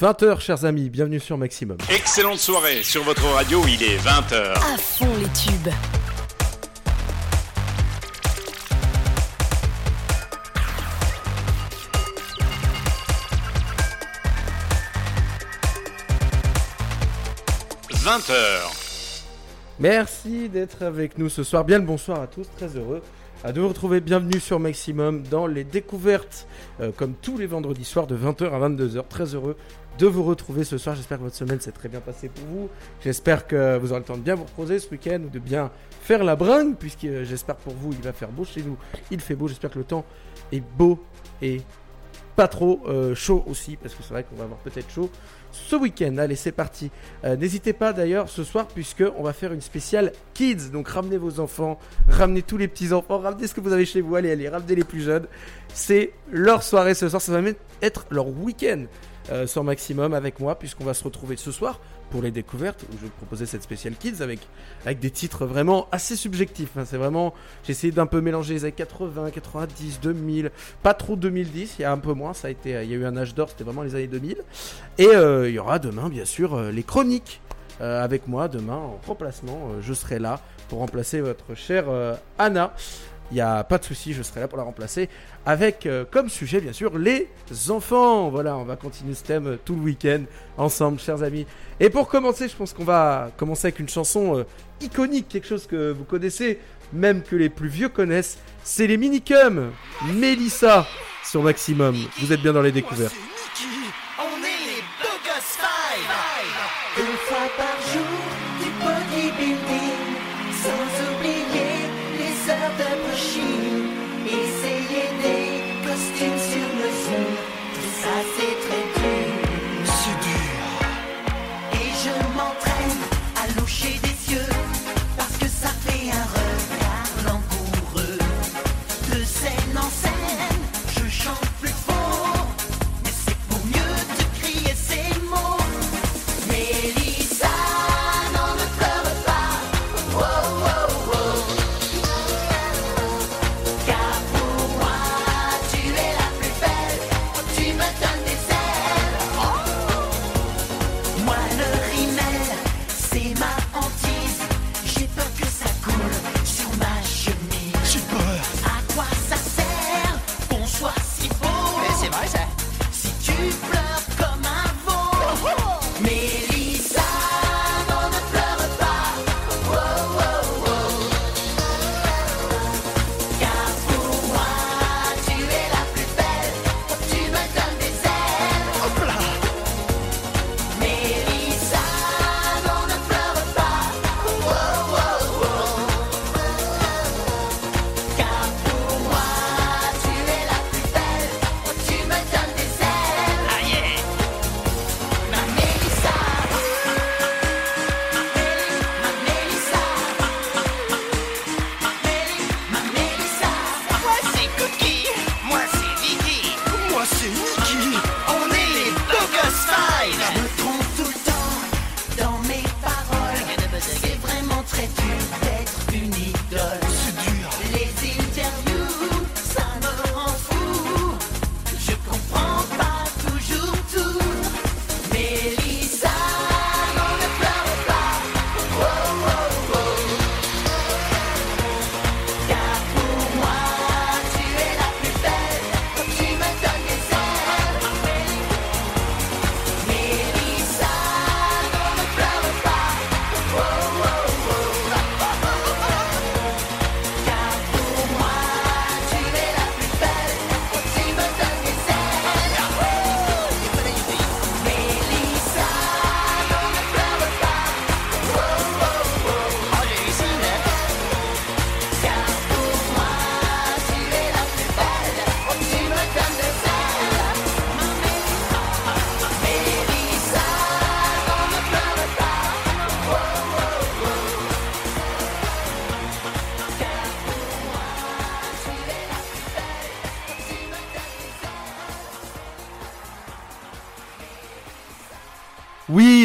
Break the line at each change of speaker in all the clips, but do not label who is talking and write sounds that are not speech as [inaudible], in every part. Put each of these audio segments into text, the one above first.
20h, chers amis, bienvenue sur Maximum.
Excellente soirée sur votre radio, il est 20h.
À fond les tubes.
« 20h.
Merci d'être avec nous ce soir. Bien le bonsoir à tous, très heureux à de vous retrouver. Bienvenue sur Maximum dans les découvertes, euh, comme tous les vendredis soirs de 20h à 22h. Très heureux de vous retrouver ce soir. J'espère que votre semaine s'est très bien passée pour vous. J'espère que vous aurez le temps de bien vous reposer ce week-end ou de bien faire la bringue, puisque euh, j'espère pour vous, il va faire beau chez nous. Il fait beau. J'espère que le temps est beau et pas trop euh, chaud aussi, parce que c'est vrai qu'on va avoir peut-être chaud ce week-end. Allez, c'est parti. Euh, n'hésitez pas d'ailleurs ce soir, puisque on va faire une spéciale kids. Donc ramenez vos enfants, ramenez tous les petits enfants, ramenez ce que vous avez chez vous. Allez, allez, ramenez les plus jeunes. C'est leur soirée ce soir. Ça va même être leur week-end. Euh, sur Maximum avec moi, puisqu'on va se retrouver ce soir pour les découvertes, où je vais proposer cette spéciale Kids avec, avec des titres vraiment assez subjectifs. hein. C'est vraiment, j'ai essayé d'un peu mélanger les années 80, 90, 2000, pas trop 2010, il y a un peu moins, ça a été, il y a eu un âge d'or, c'était vraiment les années 2000. Et euh, il y aura demain, bien sûr, euh, les chroniques euh, avec moi demain en remplacement. Je serai là pour remplacer votre chère Anna. Il n'y a pas de souci, je serai là pour la remplacer. Avec euh, comme sujet, bien sûr, les enfants. Voilà, on va continuer ce thème euh, tout le week-end ensemble, chers amis. Et pour commencer, je pense qu'on va commencer avec une chanson euh, iconique, quelque chose que vous connaissez, même que les plus vieux connaissent. C'est les Minicums, Mélissa sur Maximum. Vous êtes bien dans les découvertes.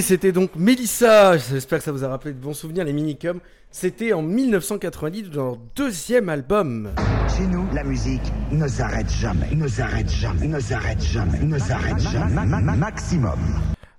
C'était donc Mélissa. J'espère que ça vous a rappelé de bons souvenirs, les Minicums. C'était en 1990 dans leur deuxième album.
Chez nous, la musique ne s'arrête jamais, ne s'arrête jamais, ne s'arrête jamais, ne s'arrête jamais. Ma- ma- ma- Maximum.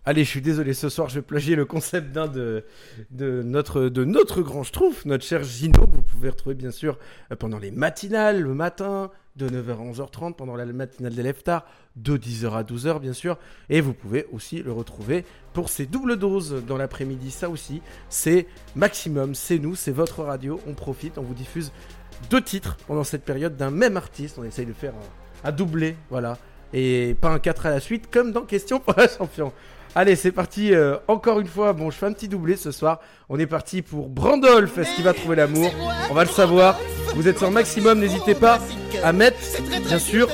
Allez, je suis désolé, ce soir je vais plagier le concept d'un de, de, notre, de notre grand schtroumpf, notre cher Gino, que vous pouvez retrouver bien sûr euh, pendant les matinales, le matin, de 9h à 11h30, pendant la matinale des Leftards, de 10h à 12h bien sûr, et vous pouvez aussi le retrouver pour ses doubles doses dans l'après-midi, ça aussi, c'est maximum, c'est nous, c'est votre radio, on profite, on vous diffuse deux titres pendant cette période d'un même artiste, on essaye de faire un, un doublé, voilà, et pas un 4 à la suite comme dans Question pour la champion. Allez, c'est parti. euh, encore une fois, bon, je fais un petit doublé ce soir. On est parti pour Brandolph. Est-ce qu'il va trouver l'amour On va le savoir. Vous êtes sur maximum. N'hésitez pas à mettre, bien sûr,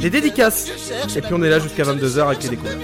les dédicaces. Et puis on est là jusqu'à 22h avec les découvertes.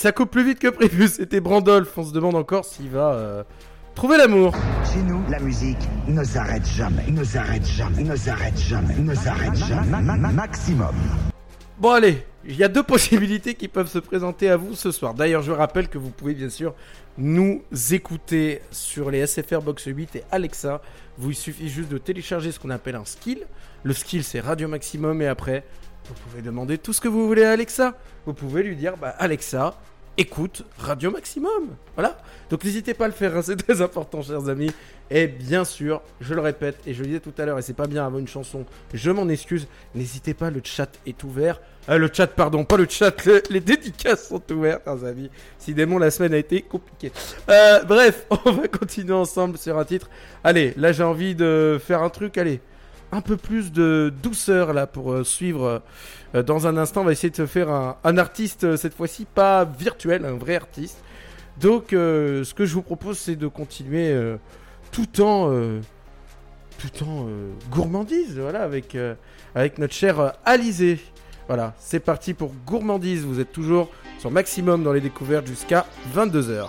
Ça
coupe plus vite que prévu. [laughs] C'était Brandolph. On se demande encore s'il va euh, trouver l'amour.
Chez nous, la musique ne s'arrête jamais, ne s'arrête jamais, ne s'arrête jamais, ne s'arrête jamais. Ma- ma- ma- Maximum.
Bon allez, il y a deux [laughs] possibilités qui peuvent se présenter à vous ce soir. D'ailleurs, je rappelle que vous pouvez bien sûr nous écouter sur les SFR Box 8 et Alexa. Vous il suffit juste de télécharger ce qu'on appelle un skill. Le skill c'est Radio Maximum et après, vous pouvez demander tout ce que vous voulez à Alexa. Vous pouvez lui dire bah Alexa,
écoute Radio Maximum. Voilà. Donc n'hésitez pas à le faire, hein, [laughs] c'est très important, chers amis. Et bien sûr, je le répète, et je le disais tout à l'heure, et c'est pas bien avant une chanson, je m'en excuse. N'hésitez pas, le chat est ouvert. Euh, le chat, pardon, pas le chat, le- les dédicaces sont ouvertes, chers amis. Si démon, la semaine a été compliquée. Euh, bref, [laughs] on va continuer ensemble sur un titre. Allez, là j'ai envie de faire un truc, allez, un peu plus de douceur là pour euh, suivre. Euh, dans un instant, on va essayer de se faire un, artiste, euh, cette fois-ci pas virtuel, un vrai artiste. Donc, euh, ce que je vous propose, c'est de continuer tout en, tout en gourmandise, voilà, avec, notre cher euh, Alizé. Voilà, c'est parti pour gourmandise. Vous êtes toujours sur maximum dans les découvertes jusqu'à 22h.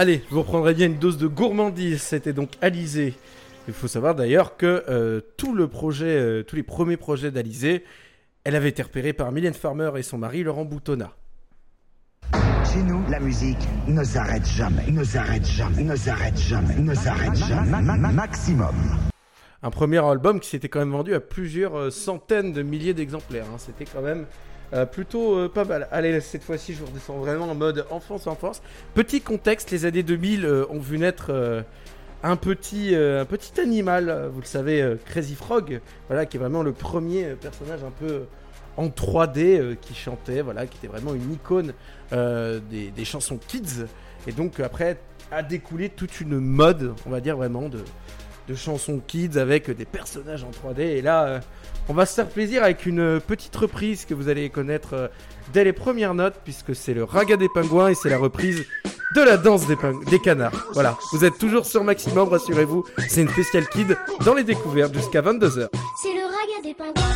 Allez, vous reprendrez bien une dose de gourmandise. C'était donc Alizé. Il faut savoir d'ailleurs que euh, tout le projet, euh, tous les premiers projets d'Alizé
Elle avait été repérée par Mylène Farmer et son mari Laurent Boutonnat.
Chez nous, la musique ne s'arrête jamais, ne s'arrête jamais, ne s'arrête jamais, ne s'arrête jamais. Ma- ma- ma- Maximum.
Un premier album qui s'était quand même vendu à plusieurs euh, centaines de milliers d'exemplaires. hein. C'était quand même euh, plutôt euh, pas mal. Allez, cette fois-ci, je vous redescends vraiment en mode enfance-enfance. Petit contexte, les années 2000 euh, ont vu naître un, petit, un petit animal, vous le savez, Crazy Frog, voilà, qui est vraiment le premier personnage un peu en 3D euh, qui chantait, voilà, qui était vraiment une icône des, des chansons kids. Et donc après a découlé toute une mode, on va dire vraiment, de, de chansons kids avec des personnages en 3D. Et là, euh, on va se faire plaisir avec une euh, petite reprise que vous allez connaître euh, dès les premières notes, puisque c'est le raga des pingouins et c'est la reprise de la danse des, canards. Voilà, vous êtes toujours sur Maximum, rassurez-vous, c'est une spéciale kid dans les découvertes jusqu'à 22h.
C'est le raga des pingouins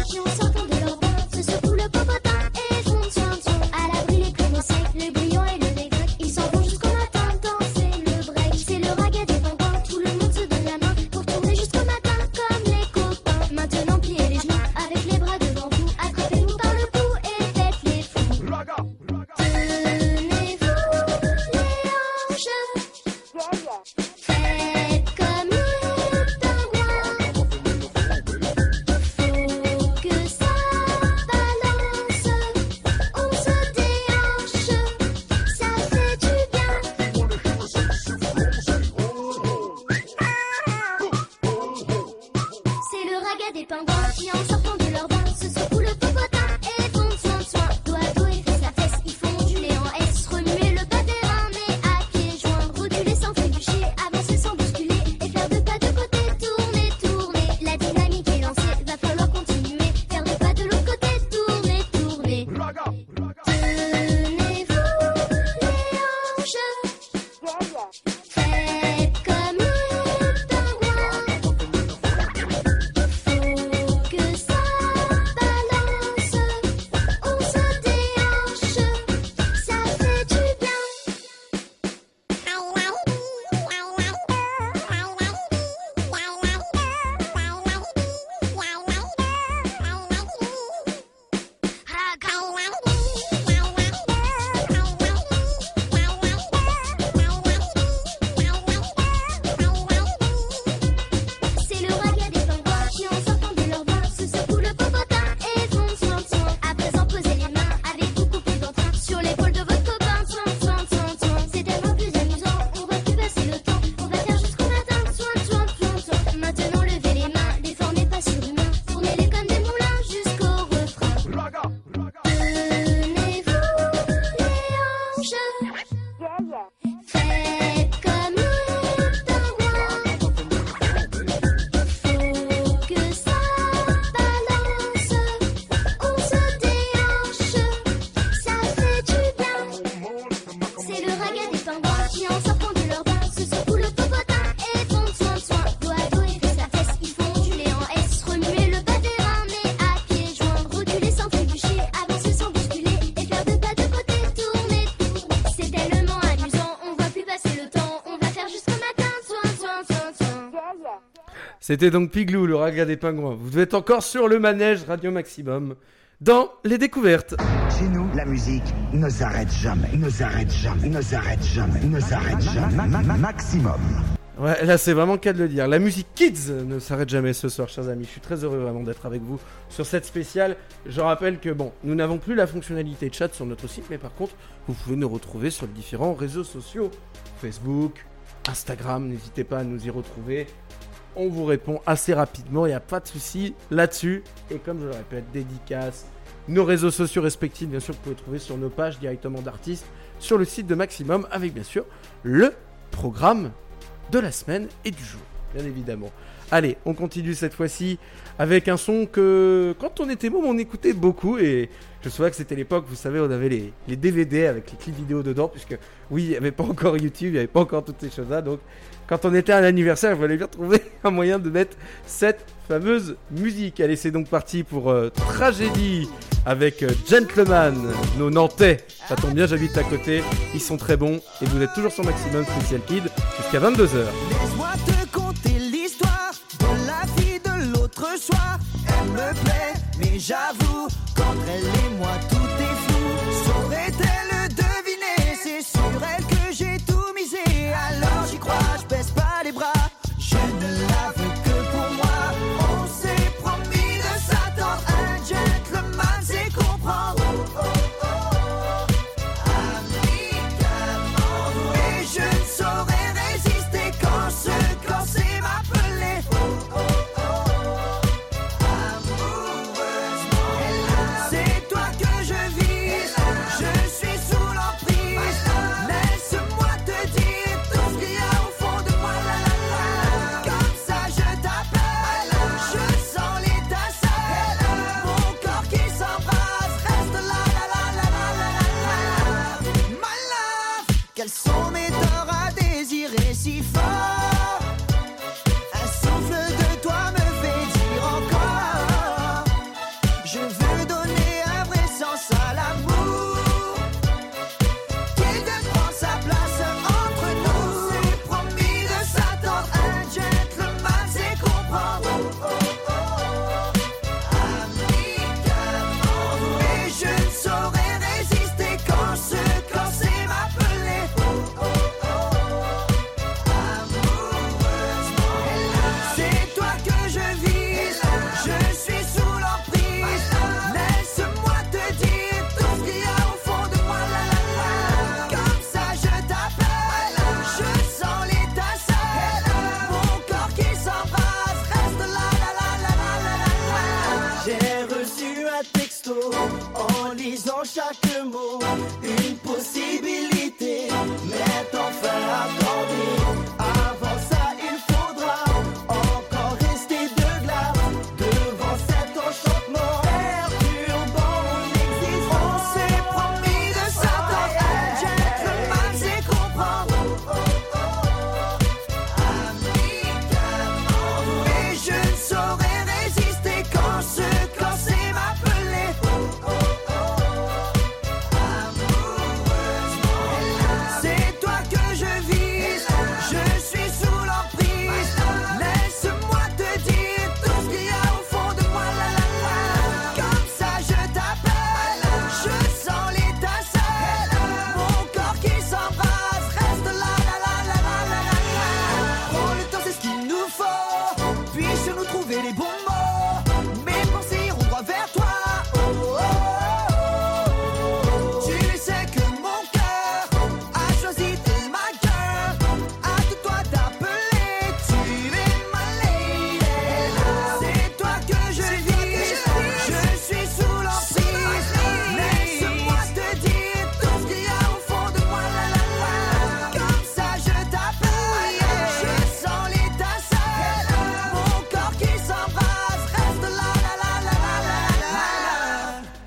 C'était donc Piglou, le raga des pingouins. Vous êtes encore sur le manège Radio Maximum dans les découvertes.
Chez nous, la musique ne s'arrête jamais, ne s'arrête jamais, ne s'arrête jamais, ne s'arrête jamais. Ma- ma- ma- Maximum.
Ouais, là c'est vraiment le cas de le dire. La musique kids ne s'arrête jamais ce soir, chers amis. Je suis très heureux vraiment d'être avec vous sur cette spéciale. Je rappelle que bon, nous n'avons plus la fonctionnalité chat sur notre site, mais par contre, vous pouvez nous retrouver sur les différents réseaux sociaux Facebook, Instagram. N'hésitez pas à nous y retrouver. On vous répond assez rapidement, il n'y a pas de souci là-dessus. Et comme je le répète, dédicace, nos réseaux sociaux respectifs, bien sûr, vous pouvez trouver sur nos pages directement d'artistes, sur le site de Maximum, avec bien sûr le programme de la semaine et du jour, bien évidemment. Allez, on continue cette fois-ci avec un son que, quand on était môme, on écoutait beaucoup. Et je souviens que c'était l'époque, vous savez, on avait les, les DVD avec les clips vidéo dedans, puisque oui, il n'y avait pas encore YouTube, il n'y avait pas encore toutes ces choses-là. Donc, quand on était à l'anniversaire, il fallait bien trouver [laughs] un moyen de mettre cette fameuse musique. Allez, c'est donc parti pour euh, Tragédie avec euh, Gentleman, nos Nantais. Ça tombe bien, j'habite à côté, ils sont très bons et vous êtes toujours sur Maximum Special Kid jusqu'à 22h.
Laisse-moi te conter l'histoire de la fille de l'autre soir. Elle me plaît, mais j'avoue, quand elle et moi tout est flou. Saurait-elle deviner, c'est sur elle que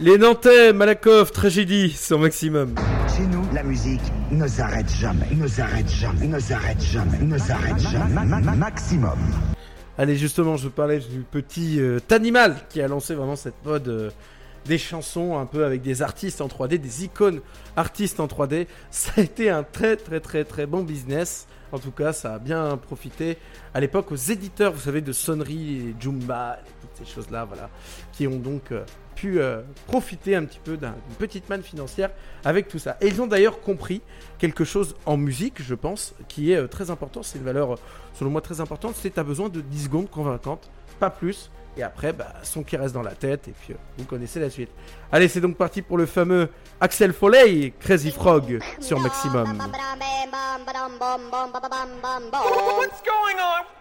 Les
Nantais, Malakoff, tragédie, son maximum.
Chez nous, la musique ne s'arrête jamais, jamais, ne s'arrête jamais, ne s'arrête jamais, maximum.
Allez, justement, je parlais du petit euh, Tanimal qui a lancé vraiment cette mode euh, des chansons un peu avec des artistes en 3D, des icônes artistes en 3D. [laughs] Ça a été un très très très très bon business. En tout cas, ça a bien profité à l'époque aux éditeurs, vous savez, de sonneries, Jumba, ces choses-là, voilà, qui ont donc euh, pu euh, profiter un petit peu d'une petite manne financière avec tout ça. Et ils ont d'ailleurs compris quelque chose en musique, je pense, qui est euh, très important, c'est une valeur, selon moi, très importante, c'est tu besoin de 10 secondes convaincantes, pas plus, et après, bah, son qui reste dans la tête, et puis vous connaissez la suite. Allez, c'est donc parti pour le fameux Axel Foley, Crazy Frog, sur Maximum.
What's going on?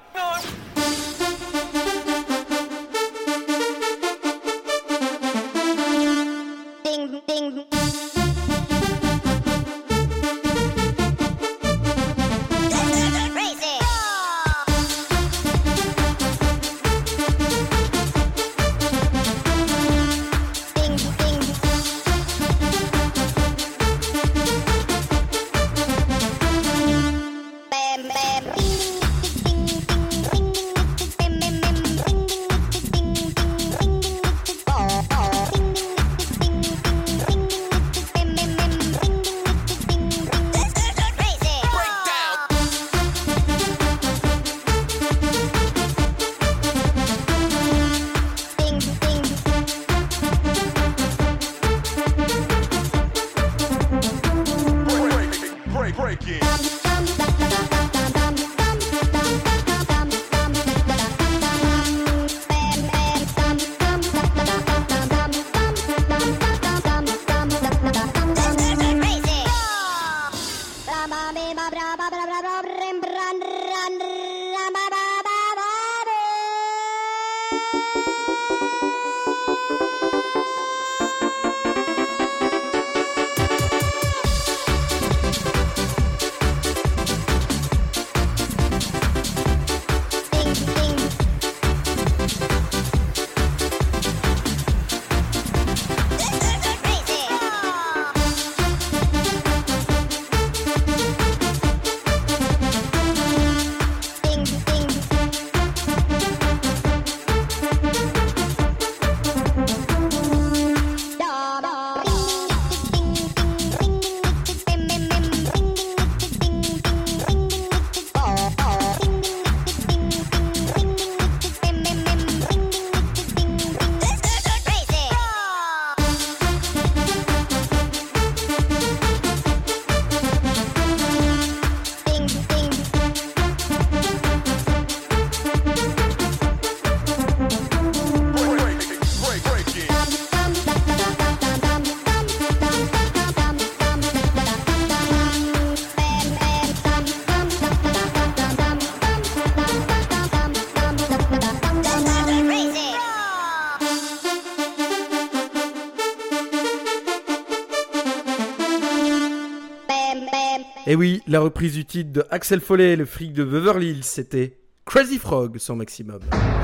Oui, la reprise du titre de Axel Follet, le fric de Beverly Hills, c'était Crazy Frog sur Maximum.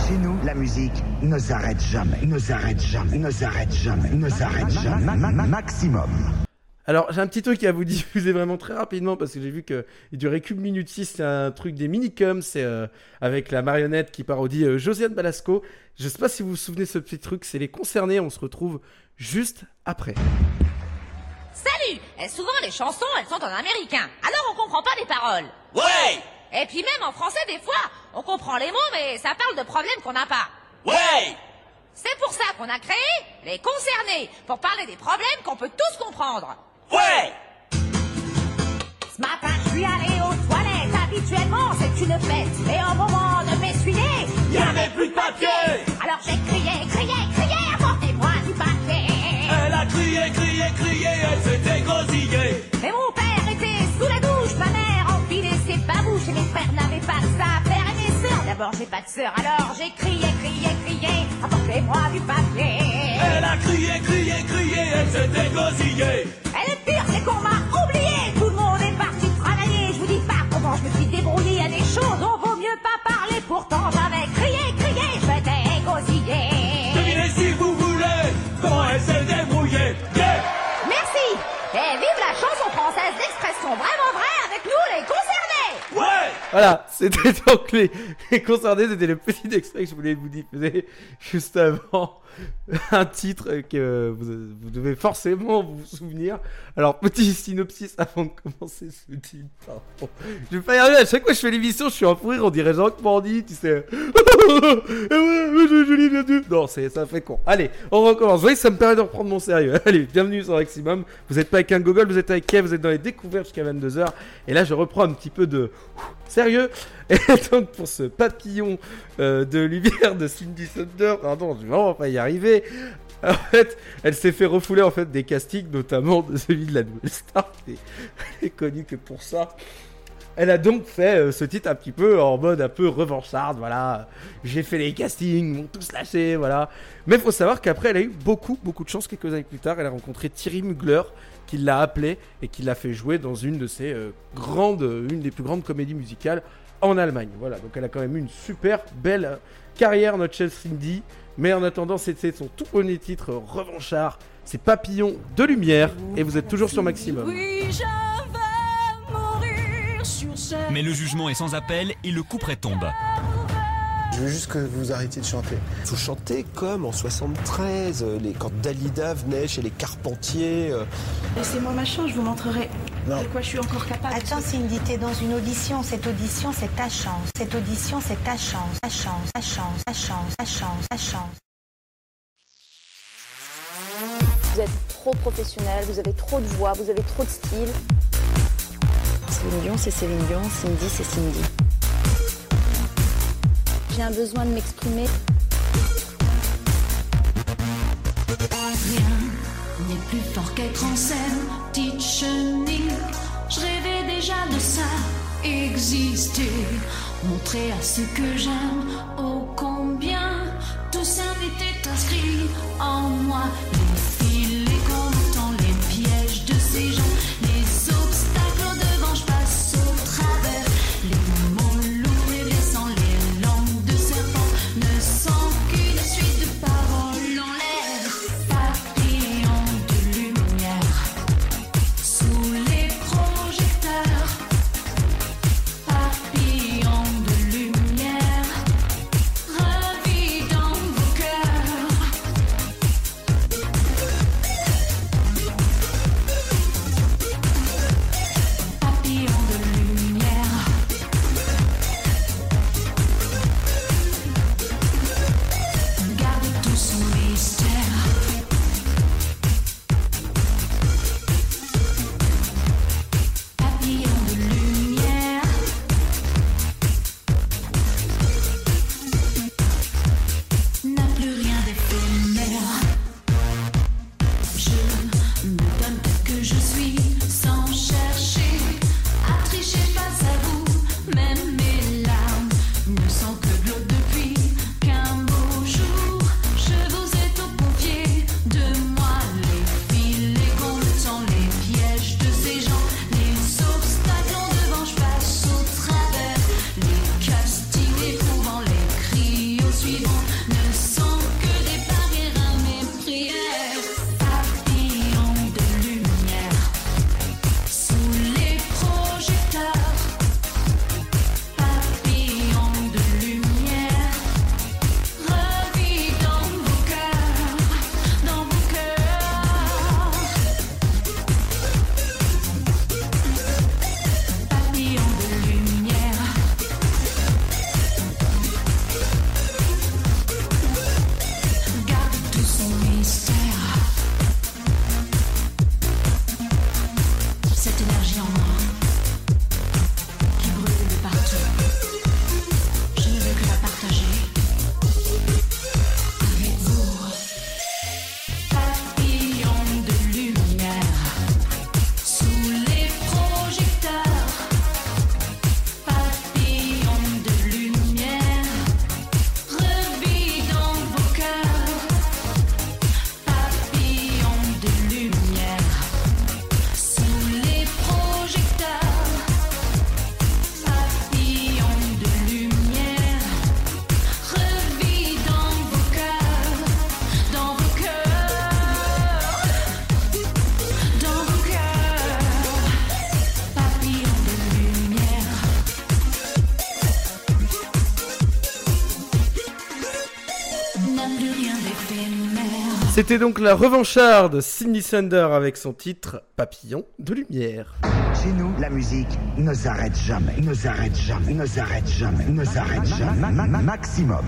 Chez nous, la musique ne s'arrête jamais, ne s'arrête jamais, ne s'arrête jamais, ne s'arrête jamais. Ma- ma- ma- Maximum.
Alors, j'ai un petit truc à vous [laughs] diffuser vraiment très rapidement parce que j'ai vu qu'il durait qu'une minute 6. C'est un truc des minicums. C'est euh, avec la marionnette qui parodie euh, Josiane Balasco. Je sais pas si vous vous souvenez de ce petit truc. C'est les concernés. On se retrouve juste après.
Salut Et souvent les chansons, elles sont en américain. Alors on comprend pas les paroles.
Ouais
Et puis même en français, des fois, on comprend les mots, mais ça parle de problèmes qu'on n'a pas.
Ouais
C'est pour ça qu'on a créé les concernés, pour parler des problèmes qu'on peut tous comprendre.
Ouais
Ce matin, je suis allé aux toilettes. Habituellement, c'est une fête. Et au moment sœur, alors j'ai crié, crié, crié, apportez-moi du papier.
Elle a crié, crié, crié, elle s'était gosillée
Et le pire, c'est qu'on m'a oublié. Tout le monde est parti travailler. Je vous dis pas comment je me suis débrouillé. Il y a des choses dont vaut mieux pas parler. Pourtant, j'avais crié, crié, je m'étais gosillé.
Devinez si vous voulez comment elle s'est débrouillée Yeah
Merci. Et vive la chanson française d'expression vraiment vraie avec nous, les concernés.
Ouais
Voilà, c'était donc les, les concernés, c'était le petit extrait que je voulais vous diffuser juste avant. Un titre que vous, devez forcément vous souvenir. Alors, petit synopsis avant de commencer ce titre. Je vais pas y arriver, à chaque fois que je fais l'émission, je suis en rire, on dirait Jean-Claude Mordy, tu sais. [laughs] Eh dit. Non, c'est, ça fait con. Allez, on recommence. Vous voyez, ça me permet de reprendre mon sérieux. [laughs] Allez, bienvenue sur Maximum. Vous êtes pas avec un Google, vous êtes avec Kev, vous êtes dans les découvertes jusqu'à 22h. Et là, je reprends un petit peu de sérieux. Et [laughs] donc, pour ce papillon euh, de lumière de Cindy Thunder, pardon, je vais vraiment pas y arriver. [laughs] En fait, elle s'est fait refouler en fait des castings, notamment de celui de la nouvelle star. Elle est [laughs] connue que pour ça. Elle a donc fait euh, ce titre un petit peu en mode un peu revancharde, voilà. J'ai fait les castings, ils m'ont tous lâché, voilà. Mais faut savoir qu'après, elle a eu beaucoup, beaucoup de chance. Quelques années plus tard, elle a rencontré Thierry Mugler, qui l'a appelé et qui l'a fait jouer dans une de ses euh, grandes, une des plus grandes comédies musicales en Allemagne. Voilà, donc elle a quand même eu une super belle euh, carrière, notre chef Cindy. Mais en attendant, c'était son tout premier titre euh, revanchard. C'est Papillon de lumière et vous êtes toujours sur Maximum.
Oui, je vais mourir sur cette
Mais le jugement est sans appel et le coup près tombe.
Je veux juste que vous arrêtiez de chanter. Vous chantez comme en 73, euh, les, quand Dalida venait chez les Carpentiers. euh.
Laissez-moi ma chance, je vous montrerai
Non.
de quoi je suis encore capable.
Attends Cindy, t'es dans une audition. Cette audition, c'est ta chance. Cette audition, c'est ta chance. Ta chance, ta chance, ta chance, ta chance, ta chance.
Vous êtes trop professionnel, vous avez trop de voix, vous avez trop de style. Céline Dion, c'est Céline Dion, Cindy, c'est Cindy. J'ai un besoin de m'exprimer.
Rien n'est plus fort qu'être en scène, chenille. Je rêvais déjà de ça, exister, montrer à ceux que j'aime, ô combien tout ça m'était inscrit en moi. Mm, Me encanta.
C'était donc la revancharde Cindy Sander avec son titre Papillon de lumière.
Chez nous, la musique ne s'arrête jamais, ne s'arrête jamais, ne s'arrête jamais, ne s'arrête jamais. Ma- ma- ma- Maximum.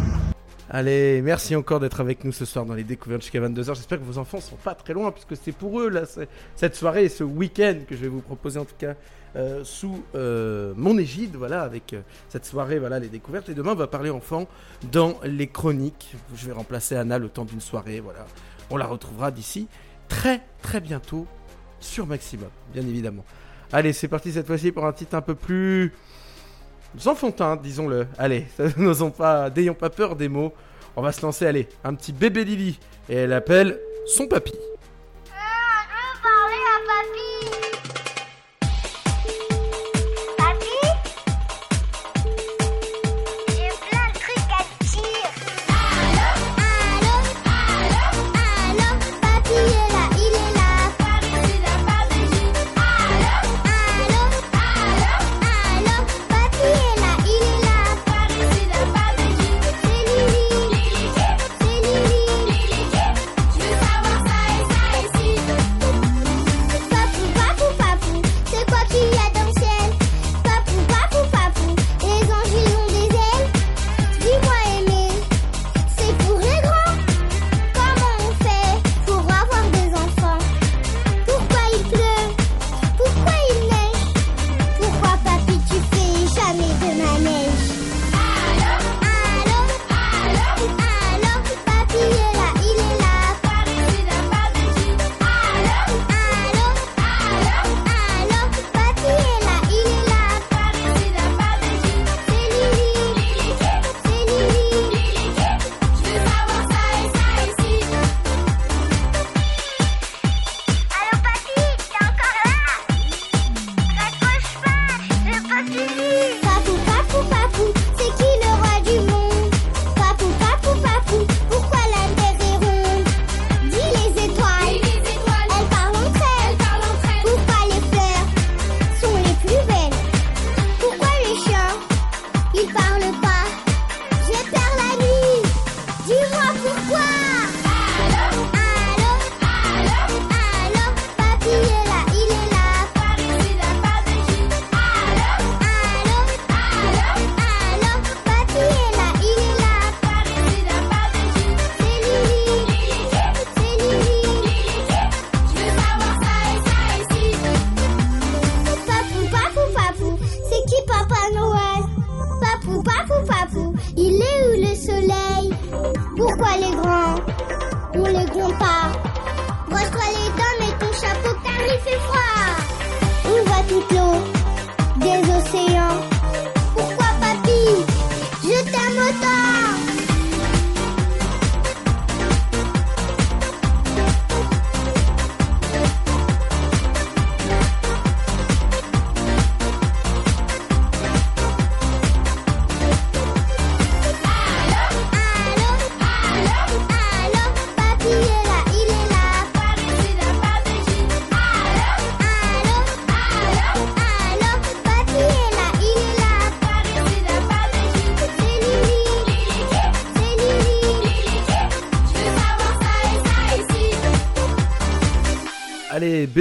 Allez, merci encore d'être avec nous ce soir dans les découvertes jusqu'à 22h. J'espère que vos enfants sont pas très loin puisque c'est pour eux là, cette soirée et ce week-end que je vais vous proposer en tout cas euh, sous euh, mon égide, voilà, avec euh, cette soirée, voilà, les découvertes. Et demain, on va parler enfants dans les chroniques. Je vais remplacer Anna le temps d'une soirée, voilà. On la retrouvera d'ici très très bientôt sur Maximum, bien évidemment. Allez, c'est parti cette fois-ci pour un titre un peu plus enfantin, disons-le. Allez, [laughs] n'osons pas, n'ayons pas peur des mots. On va se lancer, allez, un petit bébé Lily. Et elle appelle son papy.
papy. Papy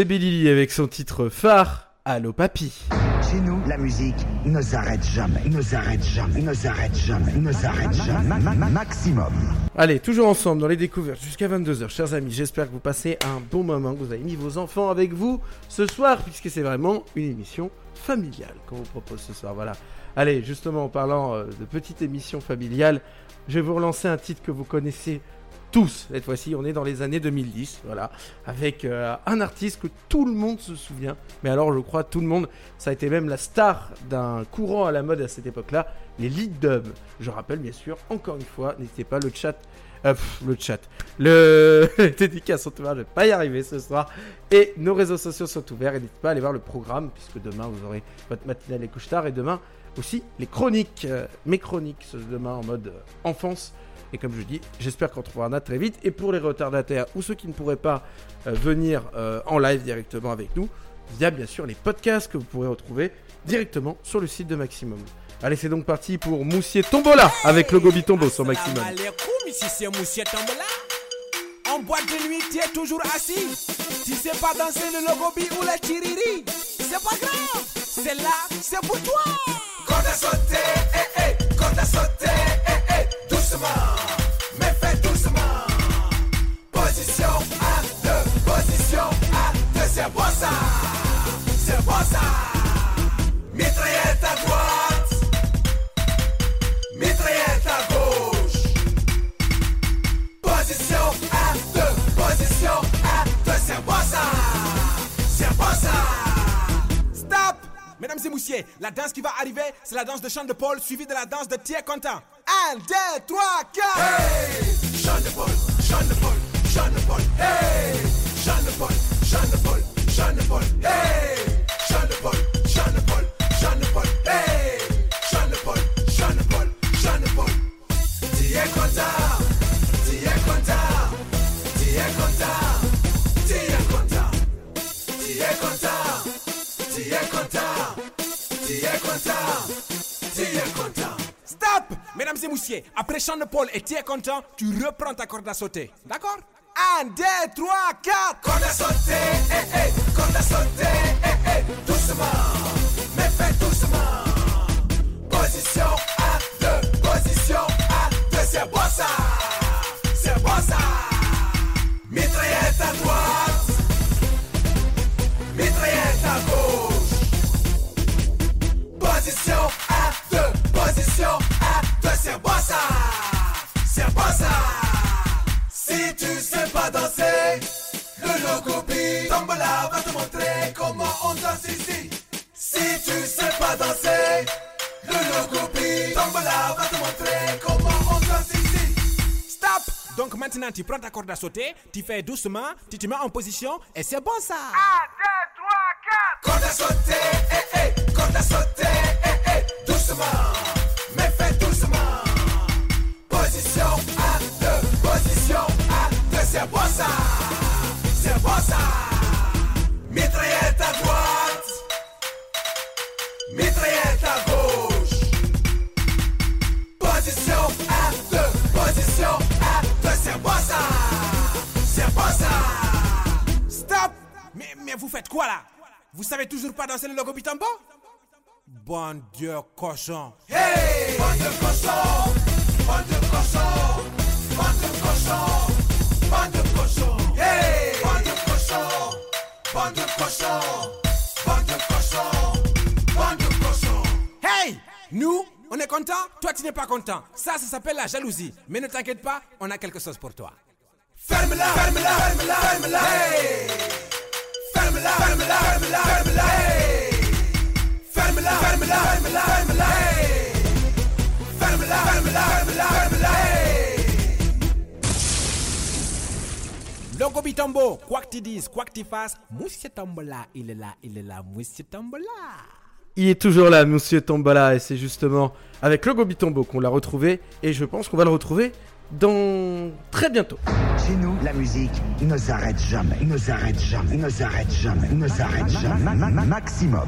bébé Lily avec son titre phare. Allô papy.
Chez nous, la musique ne s'arrête jamais, ne s'arrête jamais, ne s'arrête jamais, ne s'arrête jamais. Ma- ma- ma- Maximum.
Allez, toujours ensemble dans les découvertes jusqu'à 22h, chers amis. J'espère que vous passez un bon moment, que vous avez mis vos enfants avec vous ce soir, puisque c'est vraiment une émission familiale qu'on vous propose ce soir. Voilà. Allez, justement, en parlant euh, de petite émission familiale, je vais vous relancer un titre que vous connaissez tous. Cette fois-ci, on est dans les années 2010, voilà, avec euh, un artiste que tout le monde se souvient. Mais alors, je crois, tout le monde, ça a été même la star d'un courant à la mode à cette époque-là, les lead dubs. Je rappelle, bien sûr, encore une fois, n'hésitez pas, le chat, euh, le chat, le [laughs] les dédicaces sont ouverts, je vais pas y arriver ce soir. Et nos réseaux sociaux sont ouverts, et n'hésitez pas à aller voir le programme, puisque demain, vous aurez votre matinale les couches tard, et demain aussi les chroniques, euh, mes chroniques, ce demain en mode enfance. Et comme je dis, j'espère qu'on trouvera Nat très vite. Et pour les retardataires ou ceux qui ne pourraient pas euh, venir euh, en live directement avec nous, il y a bien sûr les podcasts que vous pourrez retrouver directement sur le site de Maximum. Allez, c'est donc parti pour Moussier Tombola avec le Gobi Tombo sur Maximum.
ici c'est Monsieur Tambola. En boîte de nuit, tu es toujours assis. Tu sais pas danser le logobi ou le tiriri. C'est pas grave, c'est là, c'est pour toi.
Corde à sauter, eh eh, corde à sauter, Position à deux, position à deux, c'est bon ça, c'est bon ça.
Mesdames et messieurs, la danse qui va arriver, c'est la danse de Chant de Paul suivie de la danse de Thierry Quentin. 1, 2, 3, 4
Hey, Chant de Paul, Chant de Paul, Chant de Paul, hey, Chant de Paul, Chant de Paul, Chant de Paul, hey, Chant de Paul,
Après Chant de Paul et Thierry Quentin, tu reprends ta corde à sauter. D'accord? 1, 2, 3, 4
Corde à sauter, eh eh, corde à sauter, eh eh, doucement, mais fais doucement. Position à deux, position à deux, c'est bon ça, c'est bon ça. Mitraillette à droite, mitraillette à gauche. Position à deux, position c'est bon ça, c'est bon ça. Si tu sais pas danser, le logobi Tombola va te montrer comment on danse ici. Si tu sais pas danser, le logobi Tombola va te montrer comment on danse ici.
Stop Donc maintenant, tu prends ta corde à sauter, tu fais doucement, tu te mets en position et c'est bon ça
1, 2, 3, 4 Corde à sauter, eh eh, corde à sauter, eh eh, doucement. Position à deux, position à deux, c'est bon ça, c'est bon ça. Mitraillette à droite, mitraillette à gauche. Position à deux, position à deux, c'est bon ça, c'est bon ça.
Stop mais, mais vous faites quoi là? Vous savez toujours pas danser le logo bitambo? Bon Dieu, cochon
Hey, bande de cochons, Hey
Nous, on est content, toi tu n'es pas content. Ça, ça s'appelle la jalousie. Mais ne t'inquiète pas, on a quelque chose pour toi.
Ferme-la, ferme-la, ferme-la, ferme-la. Hey, ferme-la, ferme-la, ferme-la, ferme-la. Hey, ferme-la, ferme-la, ferme-la, ferme-la. Hey,
Logo Bitambo, quoi que tu dises, quoi que tu fasses, Monsieur Tambola, il est là, il est là, Monsieur Tambola.
Il est toujours là, Monsieur Tombola, et c'est justement avec Logo Bitombo qu'on l'a retrouvé, et je pense qu'on va le retrouver dans très bientôt.
Chez nous, la musique ne s'arrête jamais, ne s'arrête jamais, ne s'arrête jamais, ne s'arrête jamais. Ma- ma- Maximum.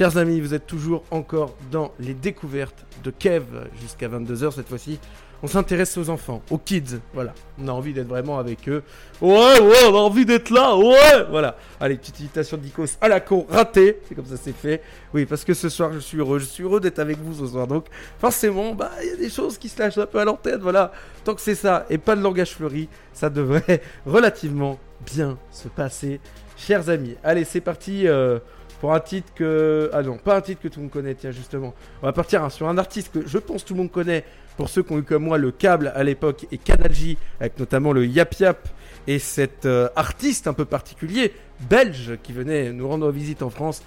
Chers amis, vous êtes toujours encore dans les découvertes de Kev jusqu'à 22h cette fois-ci. On s'intéresse aux enfants, aux kids, voilà. On a envie d'être vraiment avec eux. Ouais, ouais, on a envie d'être là, ouais Voilà. Allez, petite invitation d'Icos à la con, ratée. C'est comme ça c'est fait. Oui, parce que ce soir, je suis heureux. Je suis heureux d'être avec vous ce soir. Donc, forcément, bah, il y a des choses qui se lâchent un peu à l'antenne, voilà. Tant que c'est ça, et pas de langage fleuri, ça devrait [laughs] relativement bien se passer. Chers amis, allez, c'est parti. euh, pour un titre que. Ah non, pas un titre que tout le monde connaît, tiens, justement. On va partir hein, sur un artiste que je pense tout le monde connaît, pour ceux qui ont eu comme moi le câble à l'époque, et Canal J, avec notamment le Yap Yap, et cet euh, artiste un peu particulier, belge, qui venait nous rendre visite en France,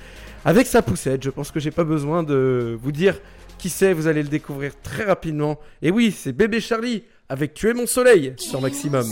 avec sa poussette. Je pense que j'ai pas besoin de vous dire qui c'est, vous allez le découvrir très rapidement. Et oui, c'est Bébé Charlie, avec Tu es mon soleil, sur Maximum.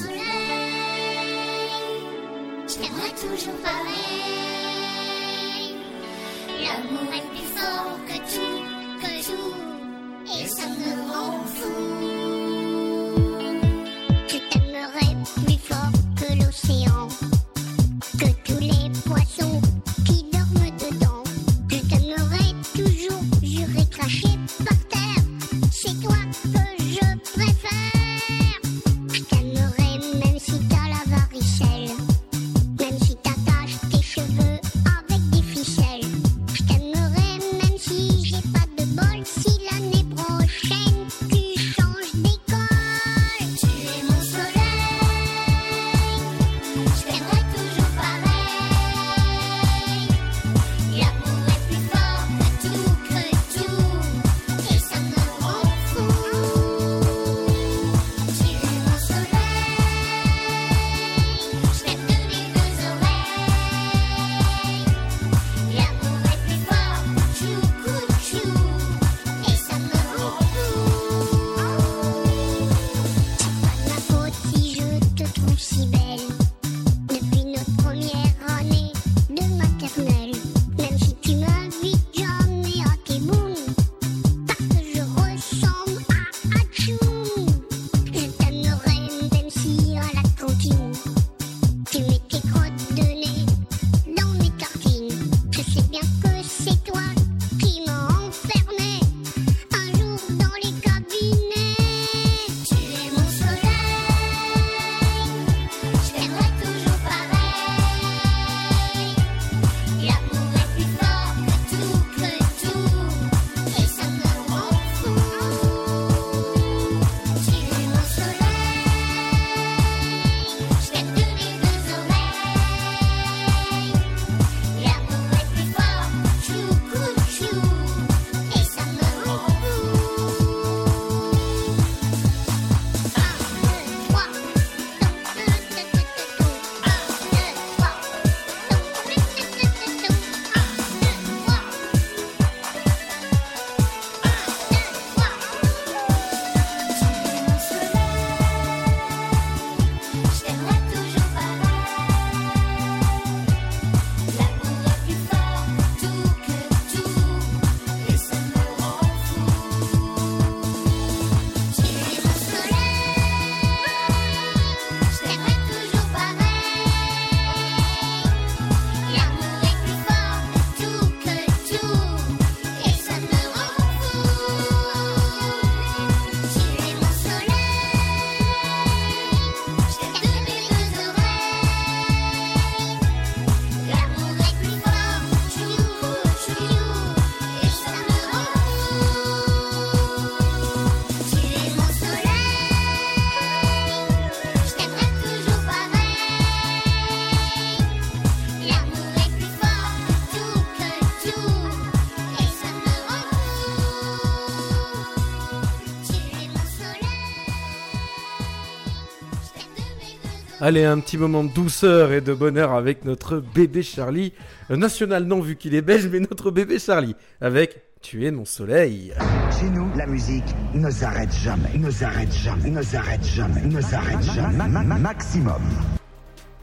Allez, un petit moment de douceur et de bonheur avec notre bébé Charlie. Euh, national non vu qu'il est belge, mais notre bébé Charlie. Avec Tu es mon soleil.
Chez nous, la musique ne s'arrête jamais, ne s'arrête jamais, ne s'arrête jamais, ne s'arrête jamais. Ma- ma- ma- Maximum.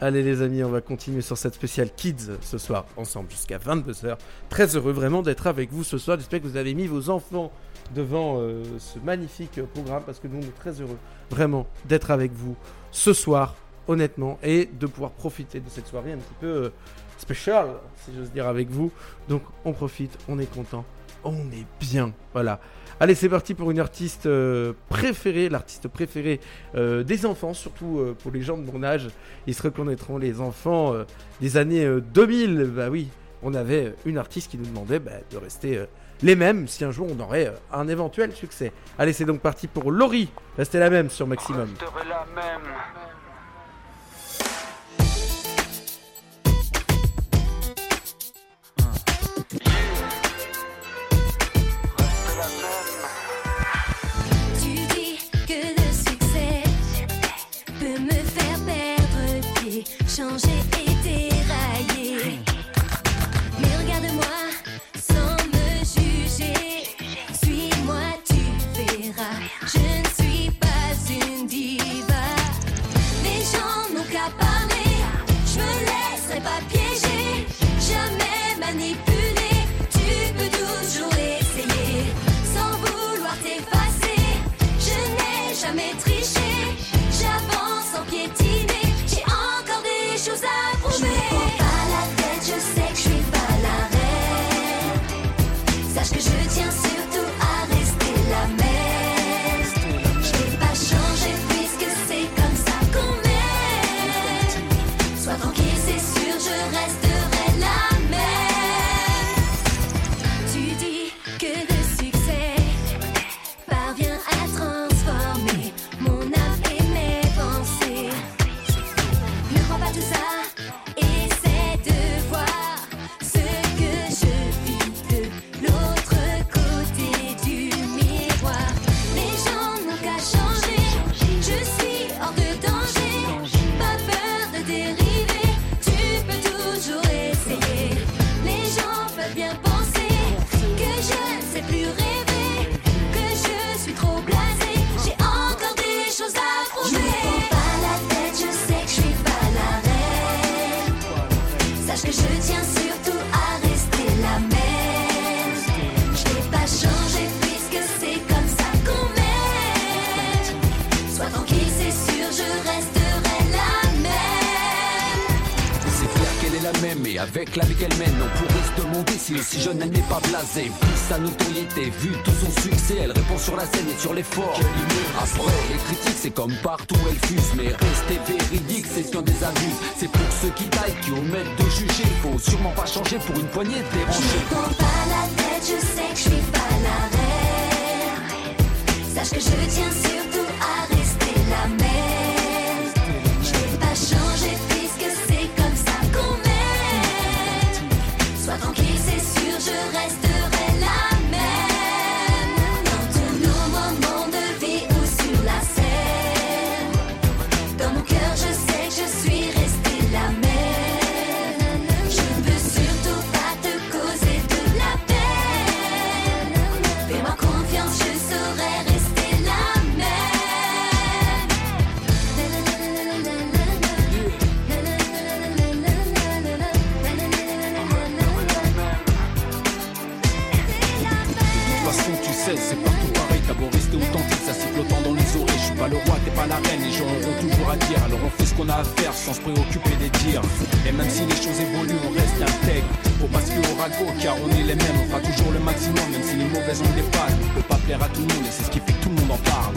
Allez les amis, on va continuer sur cette spéciale Kids ce soir, ensemble jusqu'à 22h. Très heureux vraiment d'être avec vous ce soir. J'espère que vous avez mis vos enfants devant euh, ce magnifique programme parce que nous on est très heureux vraiment d'être avec vous ce soir, honnêtement, et de pouvoir profiter de cette soirée un petit peu euh, spéciale, si j'ose dire, avec vous. Donc on profite, on est content, on est bien. Voilà. Allez, c'est parti pour une artiste euh, préférée, l'artiste préférée euh, des enfants, surtout pour les gens de mon âge. Ils se reconnaîtront, les enfants des années euh, 2000. Bah oui, on avait une artiste qui nous demandait bah, de rester les mêmes si un jour on aurait un éventuel succès. Allez, c'est donc parti pour Laurie. Restez la même sur Maximum.
Avec la vie qu'elle mène On pourrait se demander si le si jeune elle n'est pas blasée. Vu sa notoriété, vu tout son succès Elle répond sur la scène et sur l'effort. Après les critiques c'est comme partout elle fuse Mais rester véridique c'est ce qu'on désabuse C'est pour ceux qui taillent, qui omettent de juger. Faut sûrement pas changer pour une poignée de dérangés.
prends pas la tête, je sais que je suis pas la reine. Sache que je tiens surtout
reine. Les gens auront toujours à dire. Alors on fait ce qu'on a à faire sans se préoccuper des dires. Et même si les choses évoluent, on reste intègre. Faut pas se fier au ragot, car on est les mêmes. On fera toujours le maximum, même si les mauvaises ont des pannes. On peut pas plaire à tout le monde, et c'est ce qui fait que tout le monde en parle.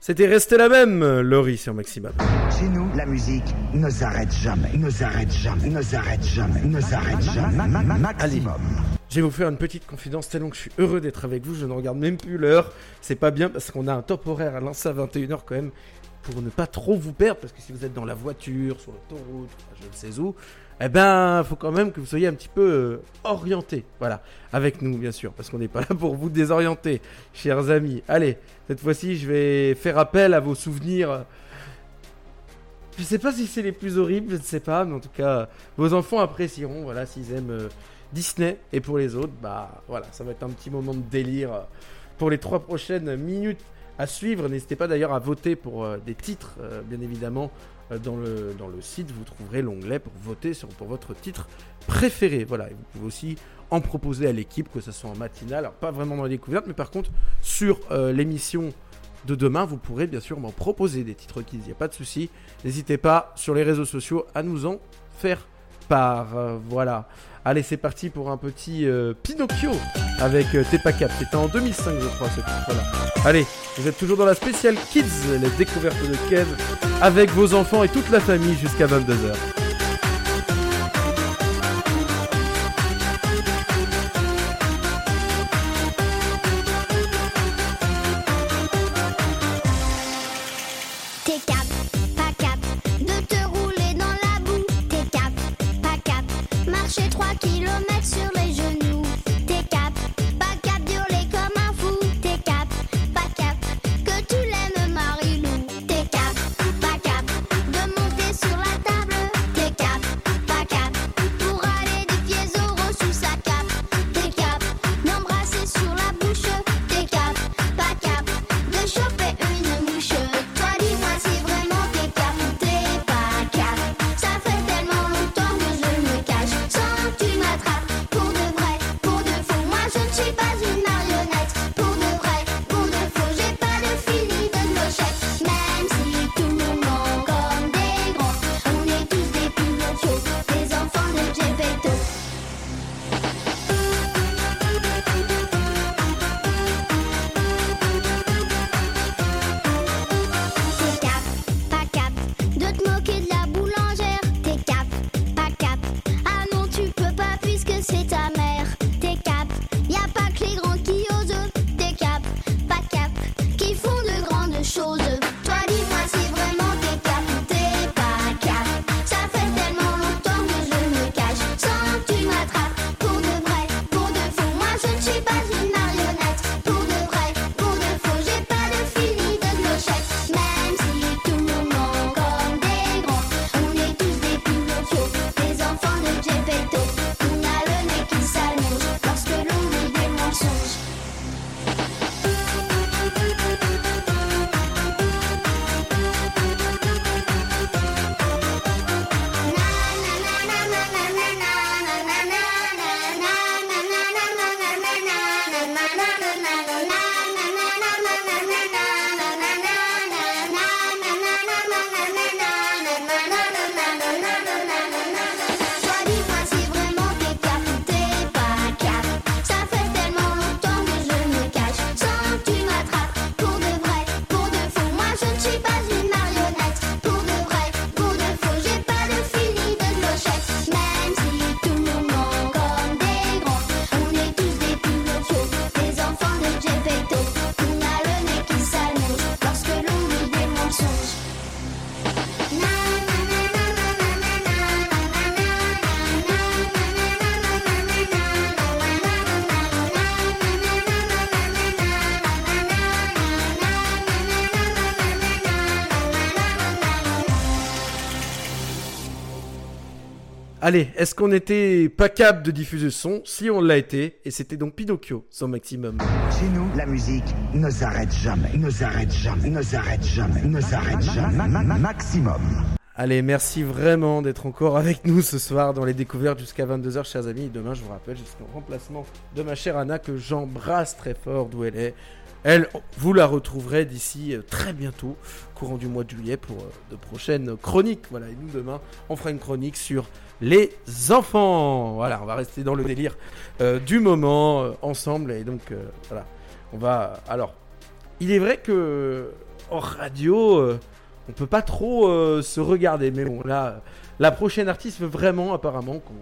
C'était resté la même, Laurie sur Maximum.
Chez nous, la musique ne s'arrête jamais, ne s'arrête jamais, ne s'arrête jamais, ne s'arrête jamais. Ma- ma- ma- Maximum.
Je vais vous faire une petite confidence tellement que je suis heureux d'être avec vous. Je ne regarde même plus l'heure. C'est pas bien parce qu'on a un top horaire à lancer à 21h quand même pour ne pas trop vous perdre, parce que si vous êtes dans la voiture, sur l'autoroute, je ne sais où, eh ben, faut quand même que vous soyez un petit peu euh, orienté. Voilà, avec nous, bien sûr, parce qu'on n'est pas là pour vous désorienter, chers amis. Allez, cette fois-ci, je vais faire appel à vos souvenirs. Je sais pas si c'est les plus horribles, je ne sais pas, mais en tout cas, vos enfants apprécieront, voilà, s'ils aiment euh, Disney. Et pour les autres, bah voilà, ça va être un petit moment de délire euh, pour les trois prochaines minutes à suivre. N'hésitez pas d'ailleurs à voter pour euh, des titres, euh, bien évidemment. Dans le, dans le site, vous trouverez l'onglet pour voter sur, pour votre titre préféré. Voilà, vous pouvez aussi en proposer à l'équipe, que ce soit en matinale, alors pas vraiment dans la découverte, mais par contre sur l'émission de demain, vous pourrez bien sûr m'en proposer des titres il n'y a pas de souci. N'hésitez pas sur les réseaux sociaux à nous en faire part. Voilà. Allez, c'est parti pour un petit euh, Pinocchio avec euh, T'es pas cap. C'était en 2005, je crois, ce titre-là. Allez, vous êtes toujours dans la spéciale Kids, les découvertes de Kev, avec vos enfants et toute la famille jusqu'à 22h. Allez, est-ce qu'on était pas capable de diffuser son Si on l'a été, et c'était donc Pinocchio, son maximum.
Chez nous, la musique ne s'arrête jamais, ne s'arrête jamais, ne s'arrête jamais, ne s'arrête jamais. Ma- ma- ma- Maximum.
Allez, merci vraiment d'être encore avec nous ce soir dans les découvertes jusqu'à 22h, chers amis. Demain, je vous rappelle, jusqu'au remplacement de ma chère Anna, que j'embrasse très fort d'où elle est. Elle, vous la retrouverez d'ici euh, très bientôt, courant du mois de juillet, pour euh, de prochaines chroniques. Voilà, et nous, demain, on fera une chronique sur les enfants. Voilà, on va rester dans le délire euh, du moment euh, ensemble. Et donc, euh, voilà, on va. Alors, il est vrai que en radio, on peut pas trop se regarder. Mais bon, là, la prochaine artiste veut vraiment, apparemment, qu'on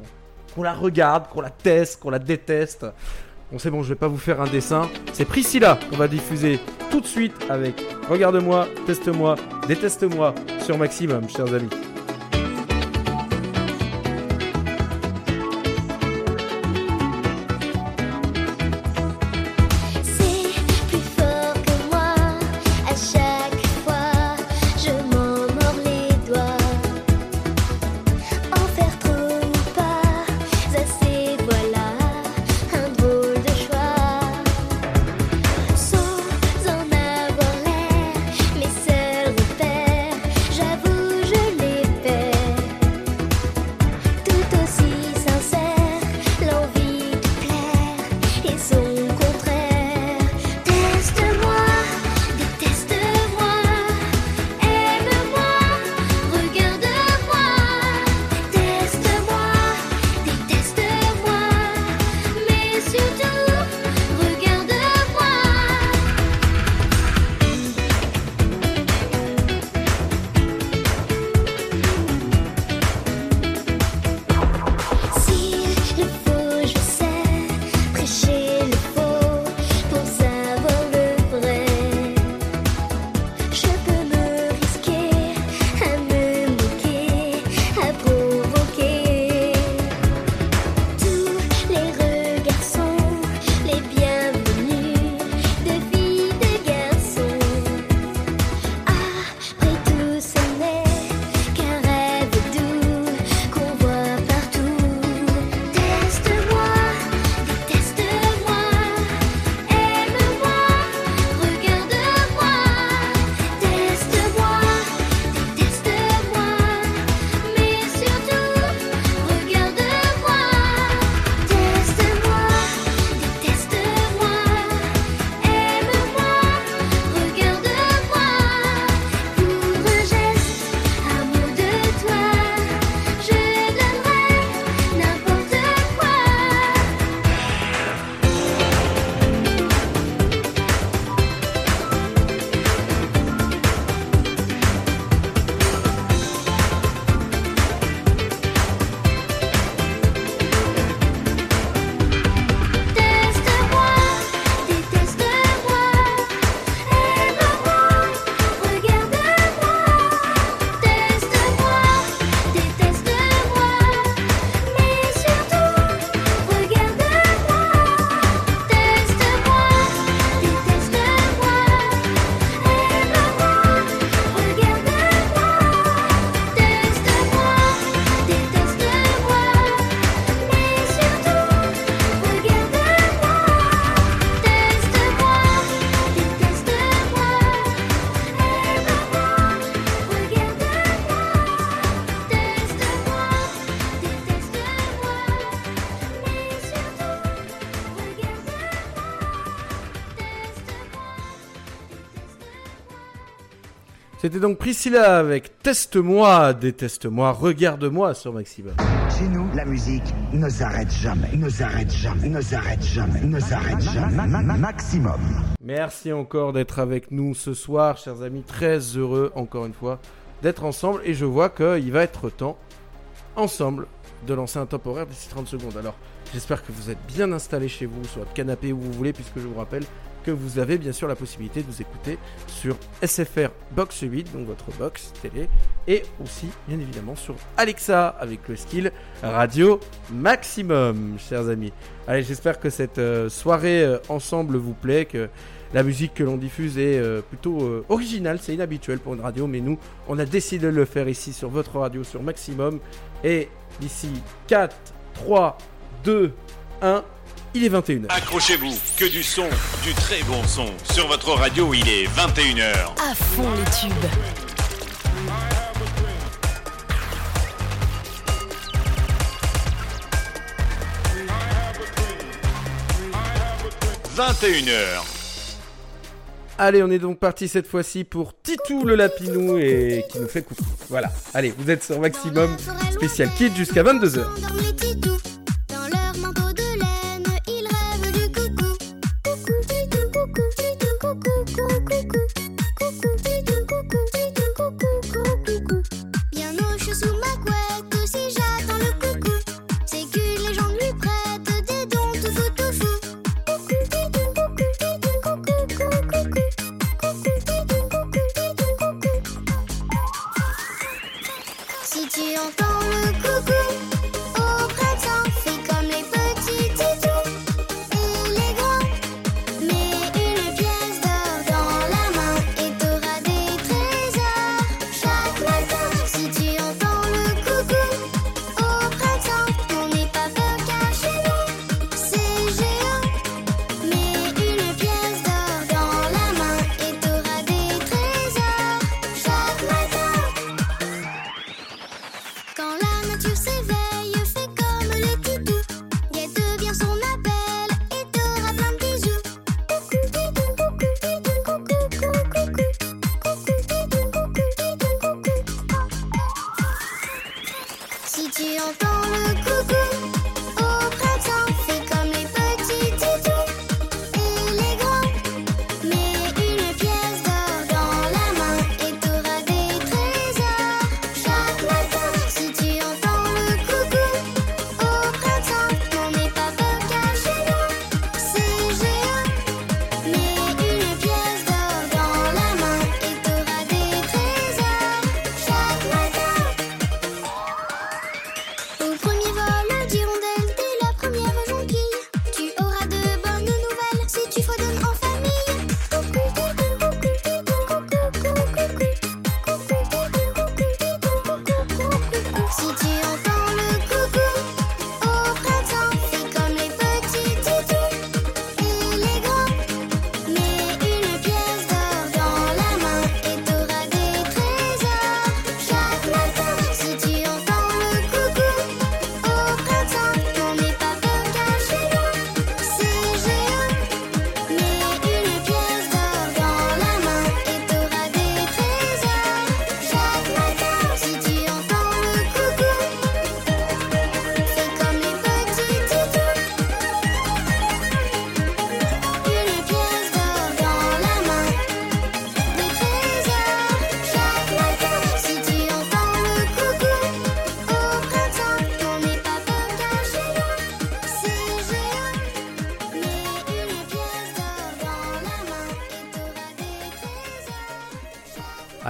qu'on la regarde, qu'on la teste, qu'on la déteste.
Bon, c'est bon, je vais pas vous faire un dessin. C'est Priscilla qu'on va diffuser tout de suite avec Regarde-moi, teste-moi, déteste-moi sur Maximum, chers amis. C'était donc Priscilla avec Teste-moi, déteste-moi, regarde-moi sur Maximum.
Chez nous, la musique ne s'arrête jamais, ne s'arrête jamais, ne s'arrête jamais, ne s'arrête jamais. Ma- ma- ma- Maximum.
Merci encore d'être avec nous ce soir, chers amis. Très heureux, encore une fois, d'être ensemble. Et je vois qu'il va être temps, ensemble, de lancer un top horaire d'ici 30 secondes. Alors, j'espère que vous êtes bien installés chez vous, sur votre canapé où vous voulez, puisque je vous rappelle que vous avez bien sûr la possibilité de nous écouter sur SFR Box 8, donc votre box télé, et aussi, bien évidemment, sur Alexa avec le skill Radio Maximum, chers amis. Allez, j'espère que cette euh, soirée euh, ensemble vous plaît, que la musique que l'on diffuse est euh, plutôt originale, c'est inhabituel pour une radio, mais nous, on a décidé de le faire ici sur votre radio, sur Maximum. Et d'ici 4, 3, 2, 1, il est 21h.
Accrochez-vous, que du son, du très bon son. Sur votre radio, il est 21h.
À fond les tubes.
21h.
Allez, on est donc parti cette fois-ci pour Titou le Lapinou et qui nous fait coucou. Voilà. Allez, vous êtes sur Maximum spécial kit jusqu'à 22h.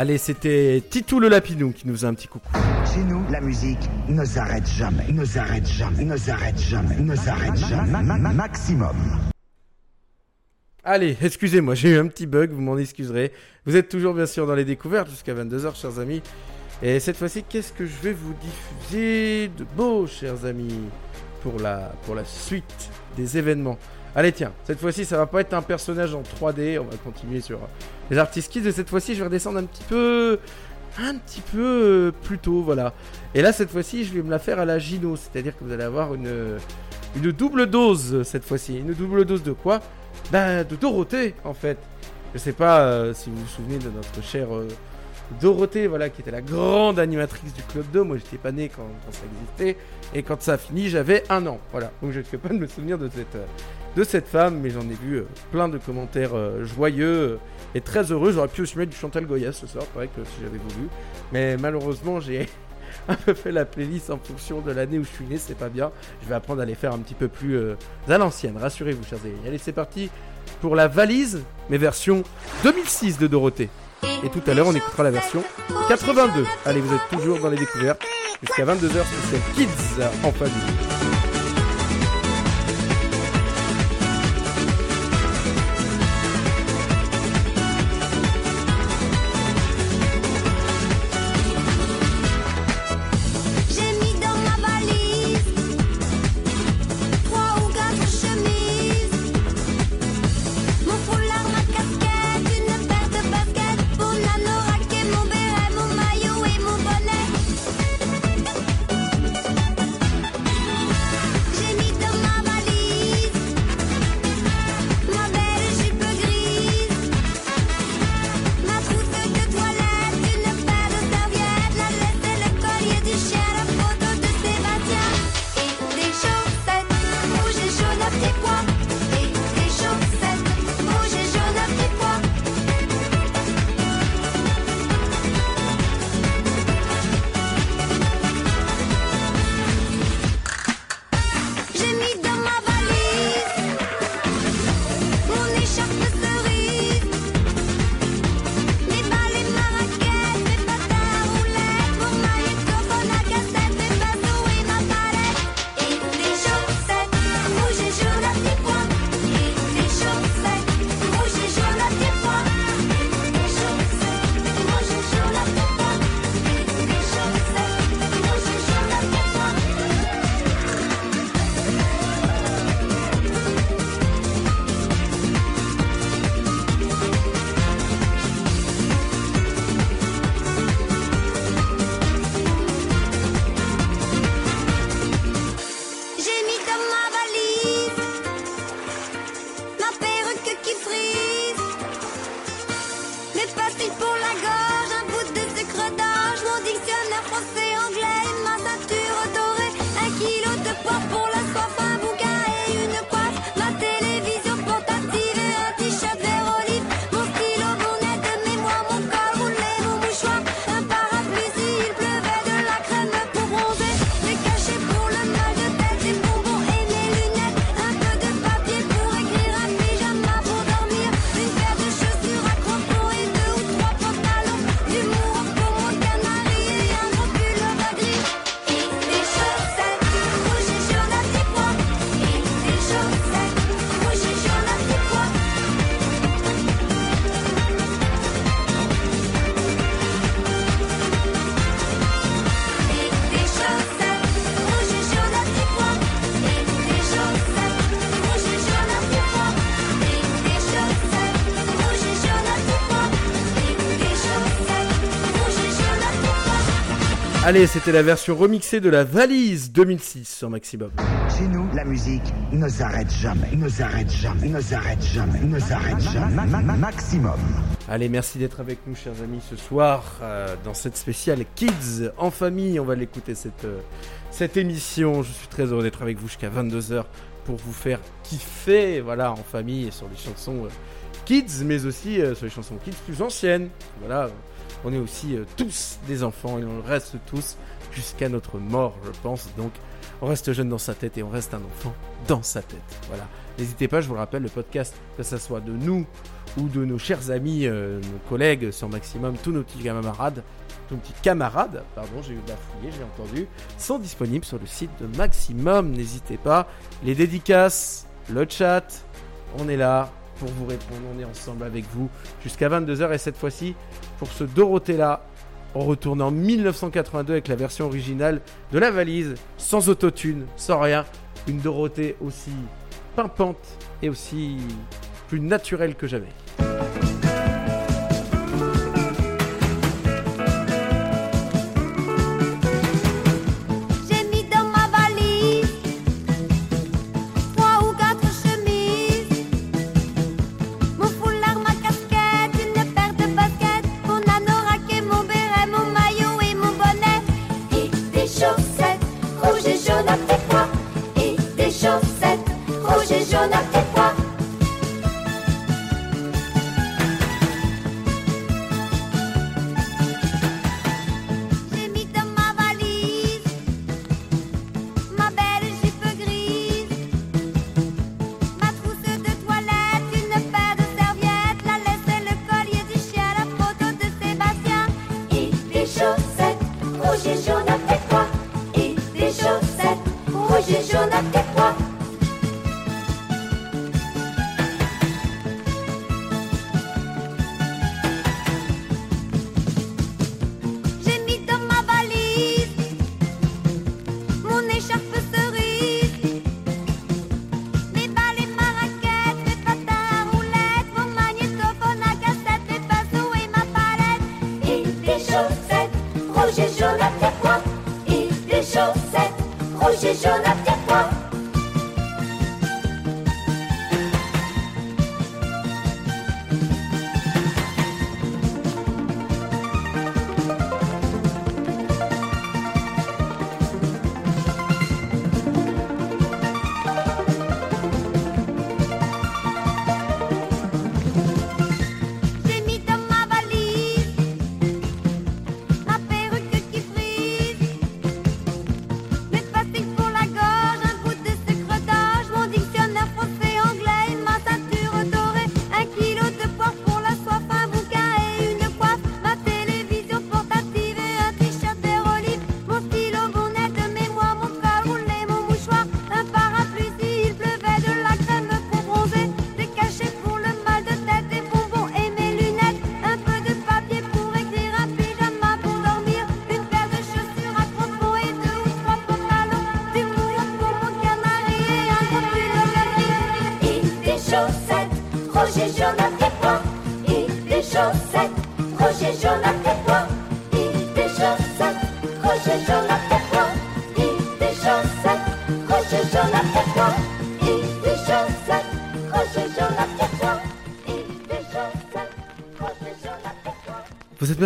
Allez, c'était Titou le Lapinou qui nous faisait un petit coucou.
Chez nous, la musique ne s'arrête jamais, ne s'arrête jamais, ne s'arrête jamais, ne s'arrête jamais. Ma- ma- ma- Maximum.
Allez, excusez-moi, j'ai eu un petit bug, vous m'en excuserez. Vous êtes toujours bien sûr dans les découvertes jusqu'à 22h, chers amis. Et cette fois-ci, qu'est-ce que je vais vous diffuser de beau, chers amis, pour la, pour la suite des événements? Allez, tiens, cette fois-ci, ça va pas être un personnage en 3D, on va continuer sur les artistes kids, et cette fois-ci, je vais redescendre un petit peu, un petit peu euh, plus tôt, voilà. Et là, cette fois-ci, je vais me la faire à la Gino, c'est-à-dire que vous allez avoir une, une double dose euh, cette fois-ci. Une double dose de quoi? Bah, de Dorothée, en fait. Je sais pas euh, si vous vous souvenez de notre chère euh, Dorothée, voilà, qui était la grande animatrice du Club 2. Moi, j'étais pas né quand, ça existait. Et quand ça a fini, j'avais un an. Voilà. Donc, je ne suis pas me souvenir de cette, euh, femme, mais j'en ai vu euh, plein de commentaires euh, joyeux euh, et très heureux. J'aurais pu aussi mettre du Chantal Goya ce soir, pareil que si j'avais voulu. Mais malheureusement, j'ai [laughs] un peu fait la playlist en fonction de l'année où je suis né, c'est pas bien. Je vais apprendre à les faire un petit peu plus euh, à l'ancienne, rassurez-vous, chers amis. Allez, c'est parti pour la valise, mais version 2006 de Dorothée. Et tout à l'heure, on écoutera la version 82. Allez, vous êtes toujours dans les découvertes jusqu'à 22h spécial Kids en famille. Allez, c'était la version remixée de la valise 2006 sur Maximum.
Chez nous, la musique ne s'arrête jamais, ne s'arrête jamais, ne s'arrête jamais, ne s'arrête jamais. Ma- ma- ma- Maximum.
Allez, merci d'être avec nous, chers amis, ce soir euh, dans cette spéciale Kids en famille. On va l'écouter cette, euh, cette émission. Je suis très heureux d'être avec vous jusqu'à 22h pour vous faire kiffer, voilà, en famille et sur les chansons euh, kids, mais aussi sur les chansons kids plus anciennes. Voilà, on est aussi euh, tous des enfants et on le reste tous jusqu'à notre mort, je pense. Donc, on reste jeune dans sa tête et on reste un enfant dans sa tête. Voilà. N'hésitez pas, je vous rappelle, le podcast, que ce soit de nous ou de nos chers amis, euh, nos collègues sur Maximum, tous nos petits camarades, tous nos petits camarades, pardon, j'ai eu bafouillé, j'ai entendu, sont disponibles sur le site de Maximum. N'hésitez pas. Les dédicaces, le chat, on est là vous répondre. On est ensemble avec vous jusqu'à 22h. Et cette fois-ci, pour ce Dorothée-là, on retourne en 1982 avec la version originale de la valise, sans autotune, sans rien. Une Dorothée aussi pimpante et aussi plus naturelle que jamais. なって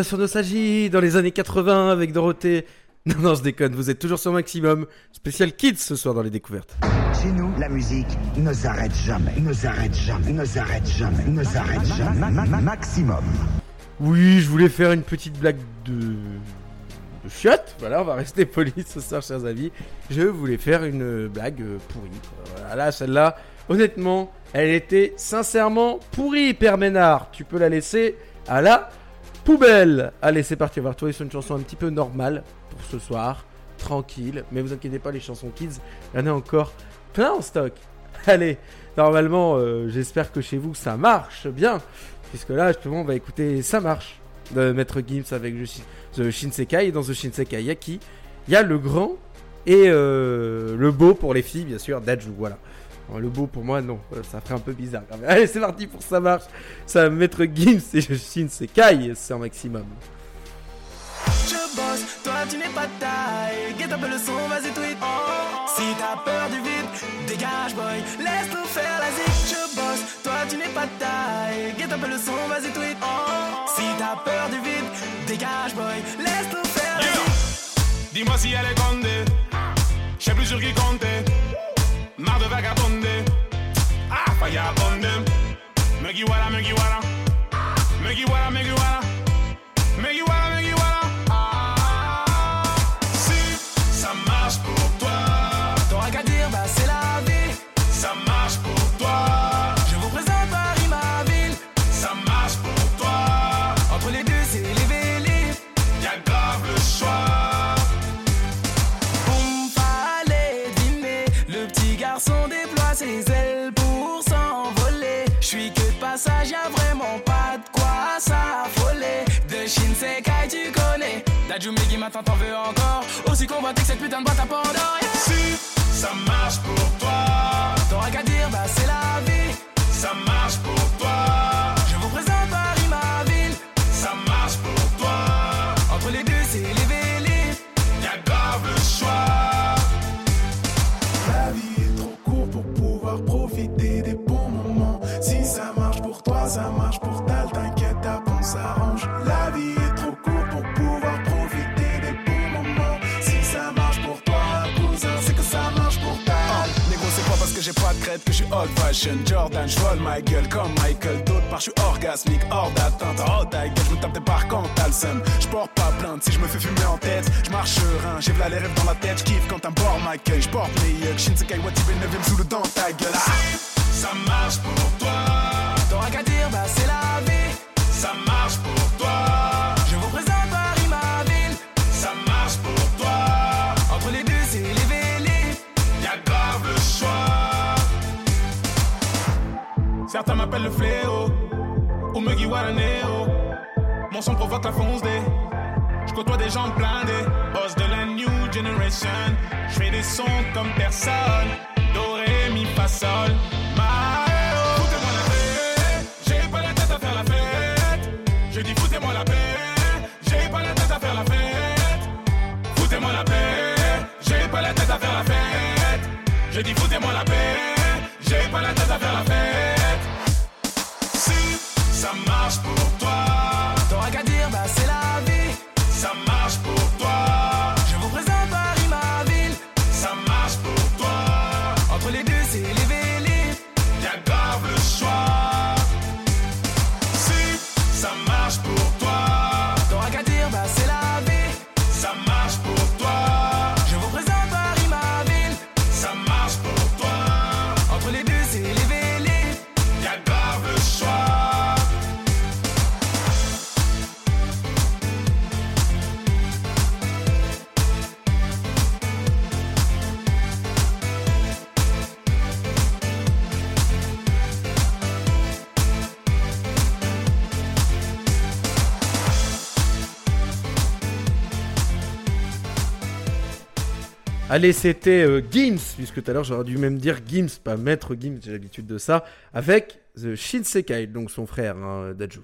sur Nostalgie dans les années 80 avec Dorothée. Non, non, je déconne, vous êtes toujours sur Maximum. Spécial Kids ce soir dans les découvertes.
Chez nous, la musique ne s'arrête jamais, ne s'arrête jamais, ne s'arrête jamais, ne s'arrête jamais. Ma- ma- ma- Maximum.
Oui, je voulais faire une petite blague de. de chiotte. Voilà, on va rester [laughs] poli ce soir, chers amis. Je voulais faire une blague euh, pourrie. Voilà, là, celle-là, honnêtement, elle était sincèrement pourrie, Père Ménard. Tu peux la laisser à la poubelle. Allez, c'est parti, on va retrouver sur une chanson un petit peu normale pour ce soir. Tranquille, mais vous inquiétez pas, les chansons kids, il y en a encore plein en stock. [laughs] Allez, normalement, euh, j'espère que chez vous ça marche bien, puisque là, justement, on va écouter Ça marche de Maître Gims avec The Shinsekai. Et dans The Shinsekai, il y a qui? Il y a le grand et euh, le beau pour les filles, bien sûr, Daju, voilà. Bon, le beau pour moi, non, euh, ça ferait un peu bizarre quand même. [laughs] Allez, c'est parti pour Ça marche. Ça va Maître Gims et Shinsekai, c'est un maximum.
Je bosse boss, toi tu n'es pas taille. Get un peu le son, vas-y tweet. Si t'as peur du vide, dégage boy, laisse-nous faire la zik. Je bosse, toi tu n'es pas taille. Get un peu le son, vas-y tweet. Si t'as peur du vide, dégage boy, laisse-nous faire la zik.
Dis-moi si elle est condée. Je sais plus sur qui compter. Marre de vagabonder. Ah, faille à abonder. Me guiwala, me guiwala. Me guiwala, me guiwala. Me
connais. Dajumegi, maintenant t'en veux encore. Aussi convoité que cette putain de boîte à Pandore. yeah.
Si ça marche pour toi.
T'auras qu'à dire, bah c'est la vie.
Ça marche pour
j'ai pas de crête que je suis old fashion. Jordan, je vole ma gueule comme Michael. D'autre part, je suis orgasmique, hors d'atteinte. Oh, ta gueule, je me tape des barres quand t'as le seum. Je porte pas plainte si je me fais fumer en tête. Je marche j'ai v'là les rêves dans la tête. Je kiffe quand un bord m'accueille. Je porte mes yucks. Shinsekai Watibé 9ème sous le dent ta gueule. Ah.
Ça marche pour toi.
Qu'à dire, bah c'est la vie.
Certains m'appellent le fléau. Ou me Guiwaraneo. Mon son provoque la fonce des. Je côtoie des gens blindés. Boss de la new generation. Je fais des sons comme personne. Doré, mi, fa, sol. Foutez-moi la paix. J'ai pas la tête à faire la fête. Je dis foutez-moi la paix. J'ai pas la tête à faire la fête. Foutez-moi la paix. J'ai pas la tête à faire la fête. Je dis foutez-moi la paix. J'ai pas la tête à faire la fête.
Allez, c'était euh, Gims, puisque tout à l'heure j'aurais dû même dire Gims, pas Maître Gims, j'ai l'habitude de ça, avec The Shinsekai, donc son frère, hein, Daju.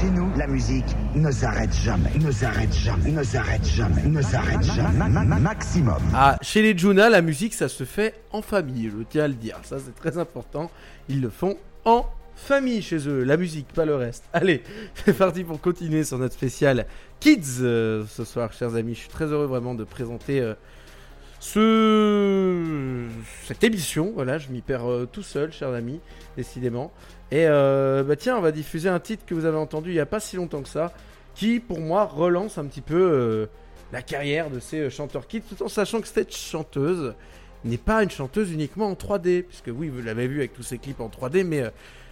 Chez nous, la musique ne s'arrête jamais, ne s'arrête jamais, ne s'arrête jamais, ne s'arrête jamais. Ma- ma- ma- Maximum.
Ah, chez les Juna, la musique, ça se fait en famille, je tiens à le dire. Ça, c'est très important. Ils le font en famille chez eux. La musique, pas le reste. [laughs] Allez, c'est parti pour continuer sur notre spécial Kids euh, ce soir, chers amis. Je suis très heureux vraiment de présenter euh, ce... cette émission. Voilà, je m'y perds euh, tout seul, chers amis, décidément. Et euh, bah tiens, on va diffuser un titre que vous avez entendu il n'y a pas si longtemps que ça, qui pour moi relance un petit peu euh, la carrière de ces chanteurs kids, tout en sachant que cette chanteuse n'est pas une chanteuse uniquement en 3D, puisque oui, vous l'avez vu avec tous ces clips en 3D, mais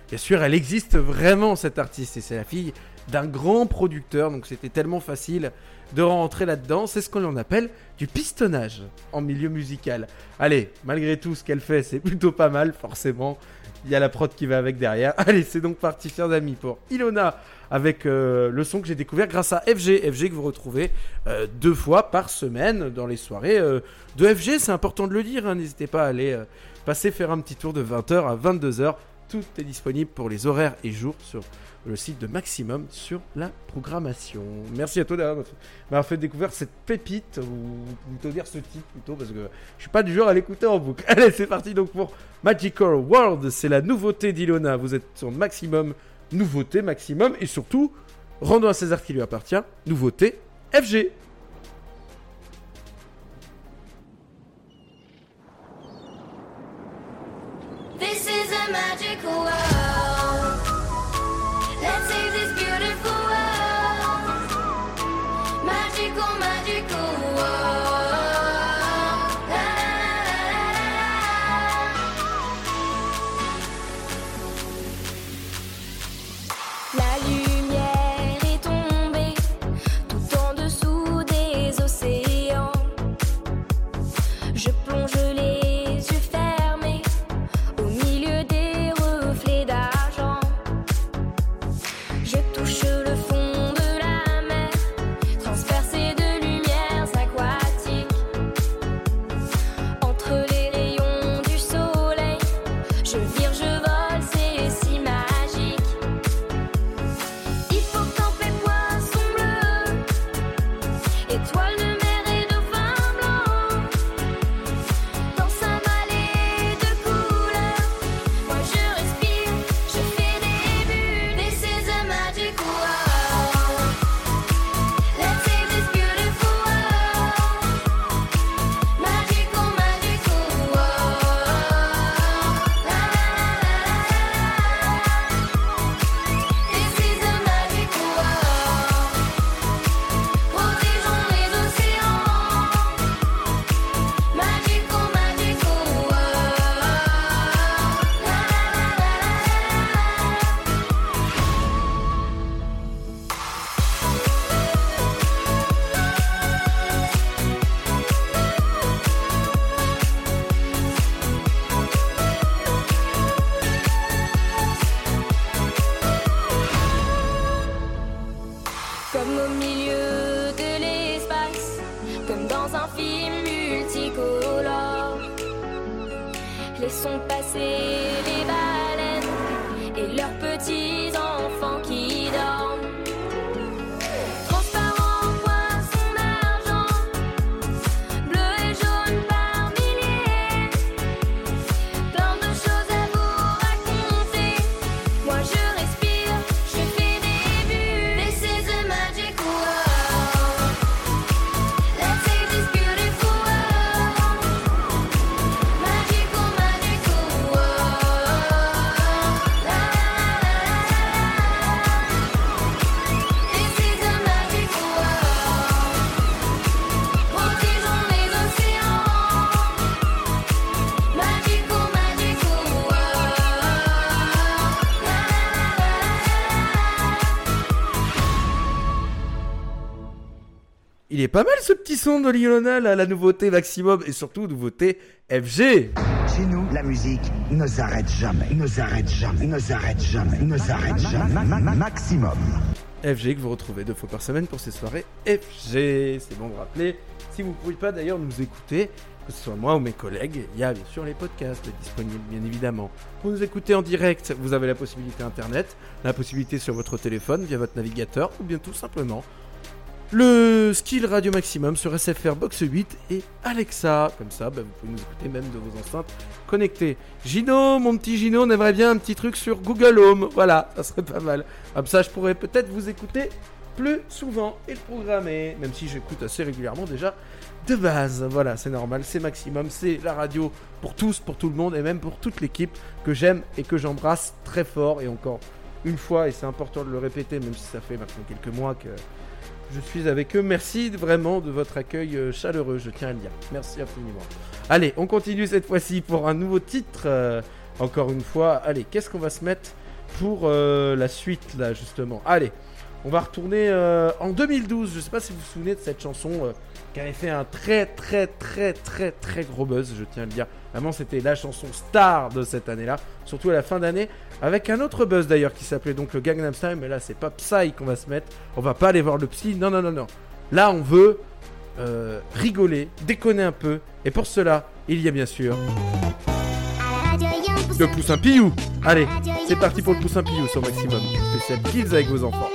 bien sûr, elle existe vraiment cette artiste, et c'est la fille d'un grand producteur, donc c'était tellement facile de rentrer là-dedans, c'est ce qu'on appelle du pistonnage en milieu musical. Allez, malgré tout ce qu'elle fait, c'est plutôt pas mal, forcément. Il y a la prod qui va avec derrière. [laughs] Allez, c'est donc parti, chers amis, pour Ilona avec euh, le son que j'ai découvert grâce à FG. FG que vous retrouvez euh, deux fois par semaine dans les soirées euh, de FG. C'est important de le dire. hein. N'hésitez pas à aller passer faire un petit tour de 20h à 22h Tout est disponible pour les horaires et jours sur le site de Maximum sur la programmation. Merci à toi d'avoir fait découvrir cette pépite, ou plutôt dire ce titre plutôt, parce que je suis pas du genre à l'écouter en boucle. [laughs] Allez, c'est parti donc pour Magical World, c'est la nouveauté d'Ilona. Vous êtes sur Maximum, nouveauté Maximum, et surtout, rendons à César qui lui appartient, nouveauté FG.
Magical world.
Pas mal ce petit son de Liona, là, la nouveauté Maximum, et surtout nouveauté FG.
Chez nous, la musique ne s'arrête jamais, ne s'arrête jamais, ne s'arrête jamais, ne s'arrête jamais. Ma- ma- Maximum.
FG que vous retrouvez deux fois par semaine pour ces soirées FG. C'est bon de rappeler. Si vous ne pouvez pas d'ailleurs nous écouter, que ce soit moi ou mes collègues, il y a bien sûr les podcasts disponibles, bien évidemment. Pour nous écouter en direct, vous avez la possibilité internet, la possibilité sur votre téléphone via votre navigateur, ou bien tout simplement le skill radio maximum sur SFR Box 8 et Alexa. Comme ça, bah, vous pouvez nous écouter même de vos enceintes connectées. Gino, mon petit Gino, on aimerait bien un petit truc sur Google Home. Voilà, ça serait pas mal. Comme ça, je pourrais peut-être vous écouter plus souvent et le programmer. Même si j'écoute assez régulièrement déjà de base. Voilà, c'est normal, c'est maximum, c'est la radio pour tous, pour tout le monde et même pour toute l'équipe que j'aime et que j'embrasse très fort. Et encore une fois, et c'est important de le répéter, même si ça fait maintenant quelques mois que je suis avec eux. Merci vraiment de votre accueil euh, chaleureux, je tiens à le dire. Merci infiniment. Allez, on continue cette fois-ci pour un nouveau titre. euh, encore une fois, allez, qu'est-ce qu'on va se mettre pour euh, la suite là justement? Allez, on va retourner en 2012. Je sais pas si vous vous souvenez de cette chanson qui avait fait un très très très très très gros buzz, je tiens à le dire. Vraiment, c'était la chanson star de cette année-là, surtout à la fin d'année, avec un autre buzz d'ailleurs qui s'appelait donc le Gangnam Style, mais là c'est pas Psy qu'on va se mettre, on va pas aller voir le psy, non non non non. Là on veut euh, rigoler, déconner un peu, et pour cela, il y a bien sûr...
Le poussin piou Allez, c'est parti pour le poussin piou sur Maximum, spécial Kids avec vos enfants.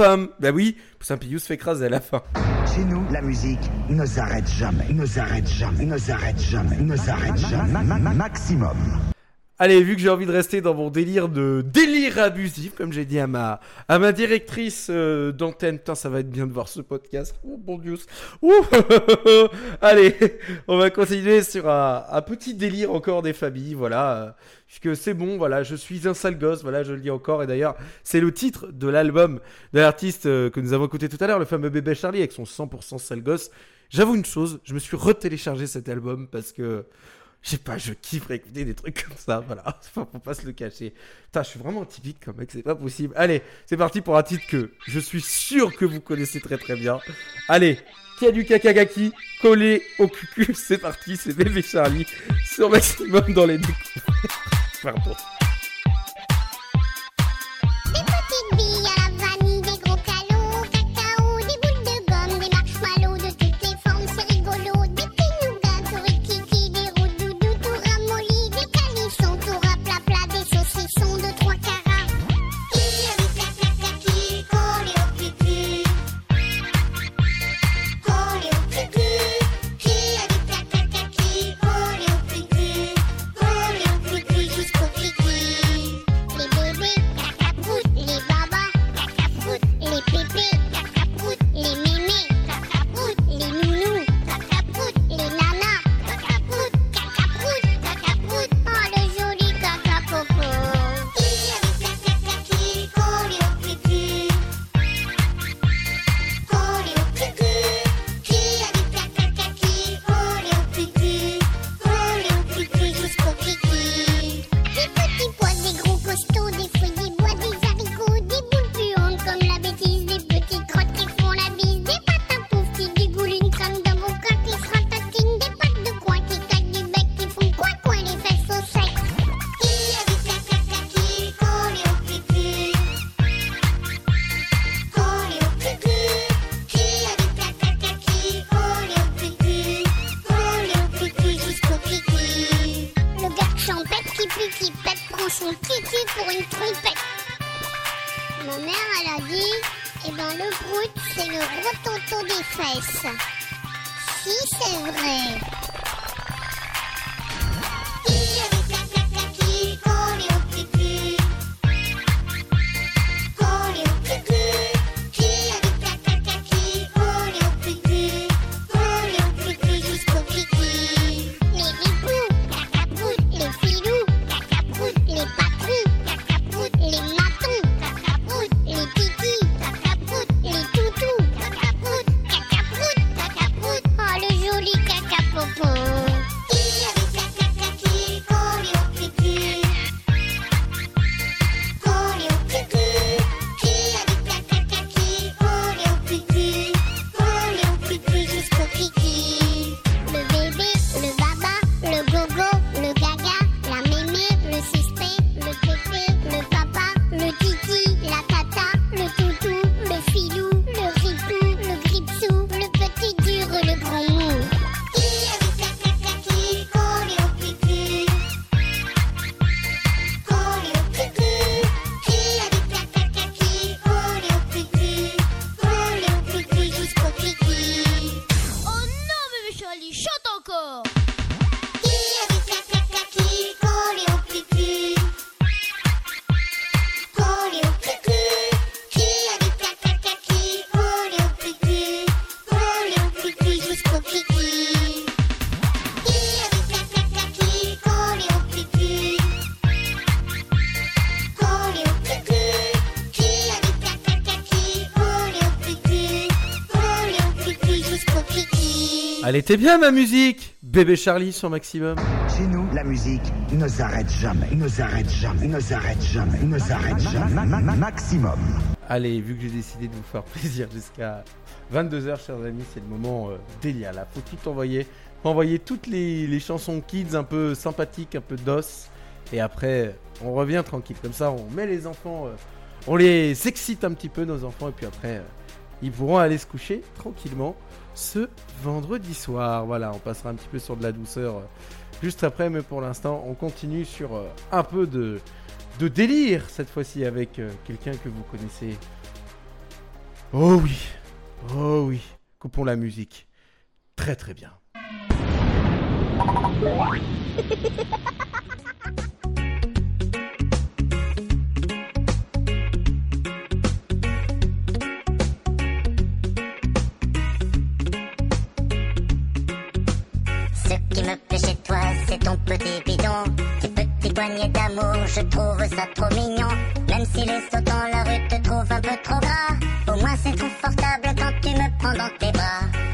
Bah oui, Poussin Pius fait écraser à la fin.
Chez nous, la musique ne s'arrête jamais, il ne s'arrête jamais, il ne s'arrête jamais, il ne s'arrête jamais, maximum.
Allez, vu que j'ai envie de rester dans mon délire de délire abusif, comme j'ai dit à ma, à ma directrice euh, d'antenne, putain, ça va être bien de voir ce podcast. Oh bon Dieu. Ouh [laughs] Allez, on va continuer sur un, un, petit délire encore des familles, voilà. Puisque c'est bon, voilà, je suis un sale gosse, voilà, je le dis encore. Et d'ailleurs, c'est le titre de l'album de l'artiste euh, que nous avons écouté tout à l'heure, le fameux bébé Charlie, avec son 100% sale gosse. J'avoue une chose, je me suis retéléchargé cet album parce que je sais pas, je kiffe écouter des trucs comme ça, voilà, [laughs] faut, faut pas se le cacher. Putain, je suis vraiment typique comme mec, c'est pas possible. Allez, c'est parti pour un titre que je suis sûr que vous connaissez très très bien. Allez, Kadu Kakagaki, collé au cucu, [laughs] c'est parti, c'est bébé Charlie, sur maximum dans les deux. [laughs] Pardon.
était bien ma musique Bébé Charlie sur Maximum.
Chez nous, la musique ne s'arrête jamais, ne s'arrête jamais, ne s'arrête jamais, ne s'arrête jamais, Maximum.
Allez, vu que j'ai décidé de vous faire plaisir jusqu'à 22h, chers amis, c'est le moment euh, délire là. Faut tout envoyer. Faut envoyer toutes les, chansons kids un peu sympathiques, un peu d'os. Et après, on revient tranquille. Comme ça, on met les enfants, euh, on les excite un petit peu, nos enfants, et puis après. Euh, ils pourront aller se coucher tranquillement ce vendredi soir. Voilà, on passera un petit peu sur de la douceur euh, juste après, mais pour l'instant, on continue sur euh, un peu de, de délire cette fois-ci avec euh, quelqu'un que vous connaissez. Oh oui, oh oui, coupons la musique. Très très bien. [laughs]
d'amour, je trouve ça trop mignon. Même si les sauts dans la rue te trouvent un peu trop gras, au moins c'est confortable quand tu me prends dans tes bras.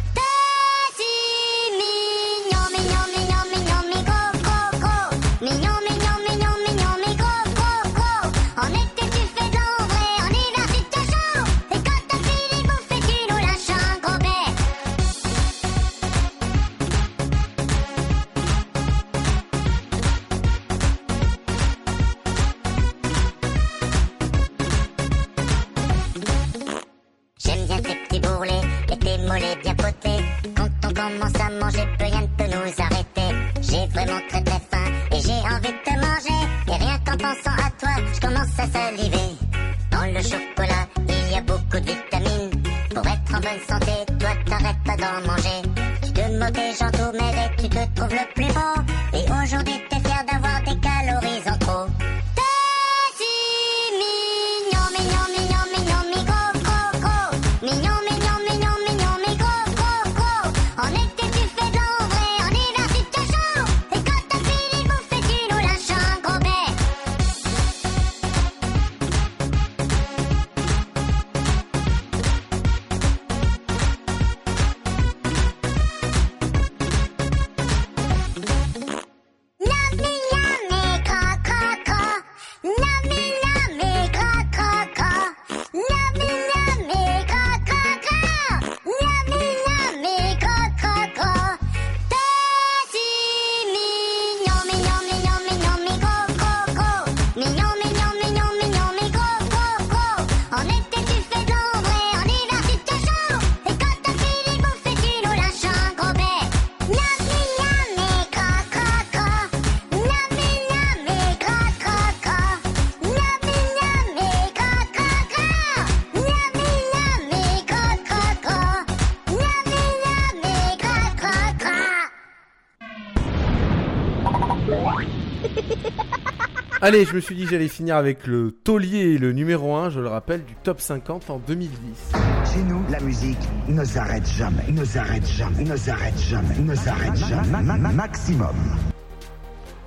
Allez, je me suis dit que j'allais finir avec le taulier, le numéro 1, je le rappelle, du top 50 en 2010.
Chez nous, la musique ne s'arrête jamais, ne s'arrête jamais, ne s'arrête jamais, ne s'arrête jamais. Ma- ma- ma- Maximum.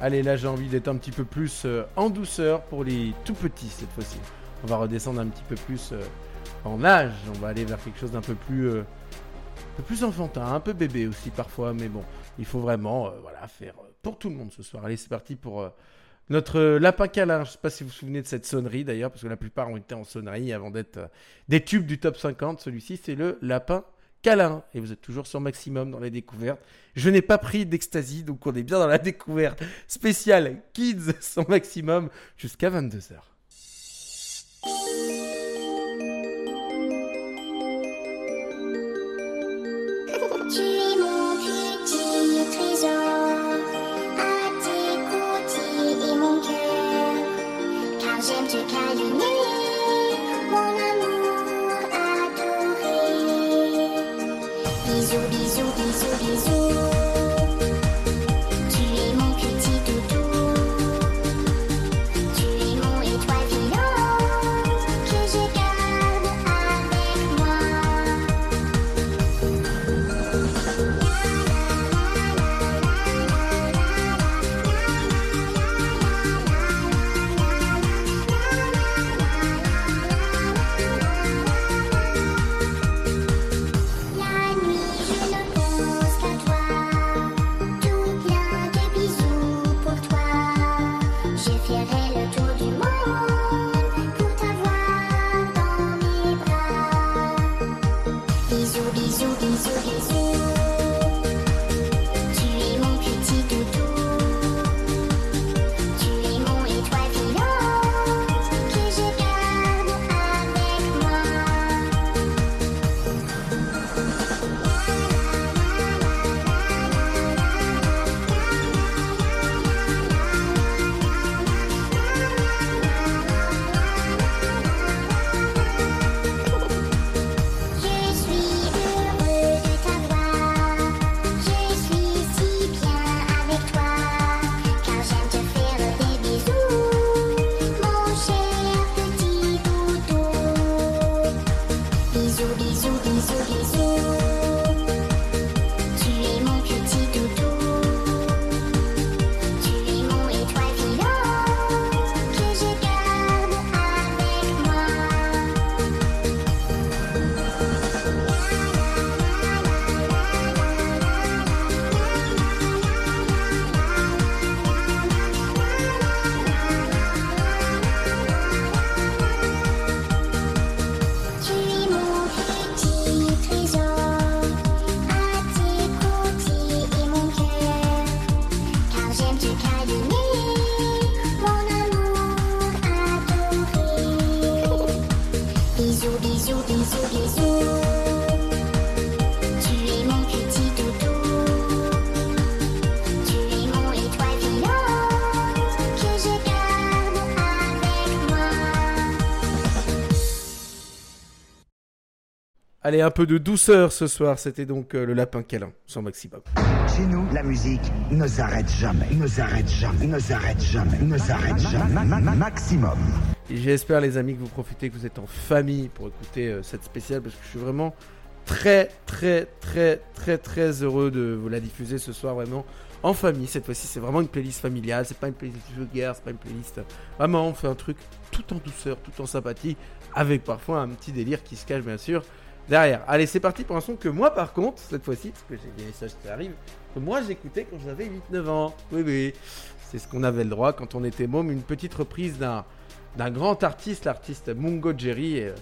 Allez, là j'ai envie d'être un petit peu plus euh, en douceur pour les tout petits cette fois-ci. On va redescendre un petit peu plus euh, en âge, on va aller vers quelque chose d'un peu plus, euh, un peu plus enfantin, un peu bébé aussi parfois, mais bon, il faut vraiment voilà, faire pour tout le monde ce soir. Allez, c'est parti pour notre euh, lapin câlin. Je sais pas si vous vous souvenez de cette sonnerie d'ailleurs, parce que la plupart ont été en sonnerie avant d'être euh, des tubes du top 50. Celui-ci, c'est le lapin câlin. Et vous êtes toujours sur maximum dans les découvertes. Je n'ai pas pris d'ecstasy, donc on est bien dans la découverte spéciale Kids [laughs] sur maximum jusqu'à 22h. Allez, un peu de douceur ce soir, c'était donc euh, le lapin câlin sur maximum.
Chez nous, la musique ne s'arrête jamais, ne s'arrête jamais, ne s'arrête jamais, ne s'arrête jamais. Ma- ma- ma- Maximum.
J'espère les amis que vous profitez, que vous êtes en famille pour écouter euh, cette spéciale parce que je suis vraiment très très très très très heureux de vous la diffuser ce soir vraiment en famille. Cette fois-ci c'est vraiment une playlist familiale, c'est pas une playlist vulgaire, c'est pas une playlist... Vraiment on fait un truc tout en douceur, tout en sympathie, avec parfois un petit délire qui se cache bien sûr derrière. Allez c'est parti pour un son que moi par contre, cette fois-ci, parce que j'ai des messages qui arrivent, que moi j'écoutais quand j'avais 8-9 ans. Oui oui, c'est ce qu'on avait le droit quand on était môme, une petite reprise d'un d'un grand artiste, l'artiste Mungo Jerry. Et, euh,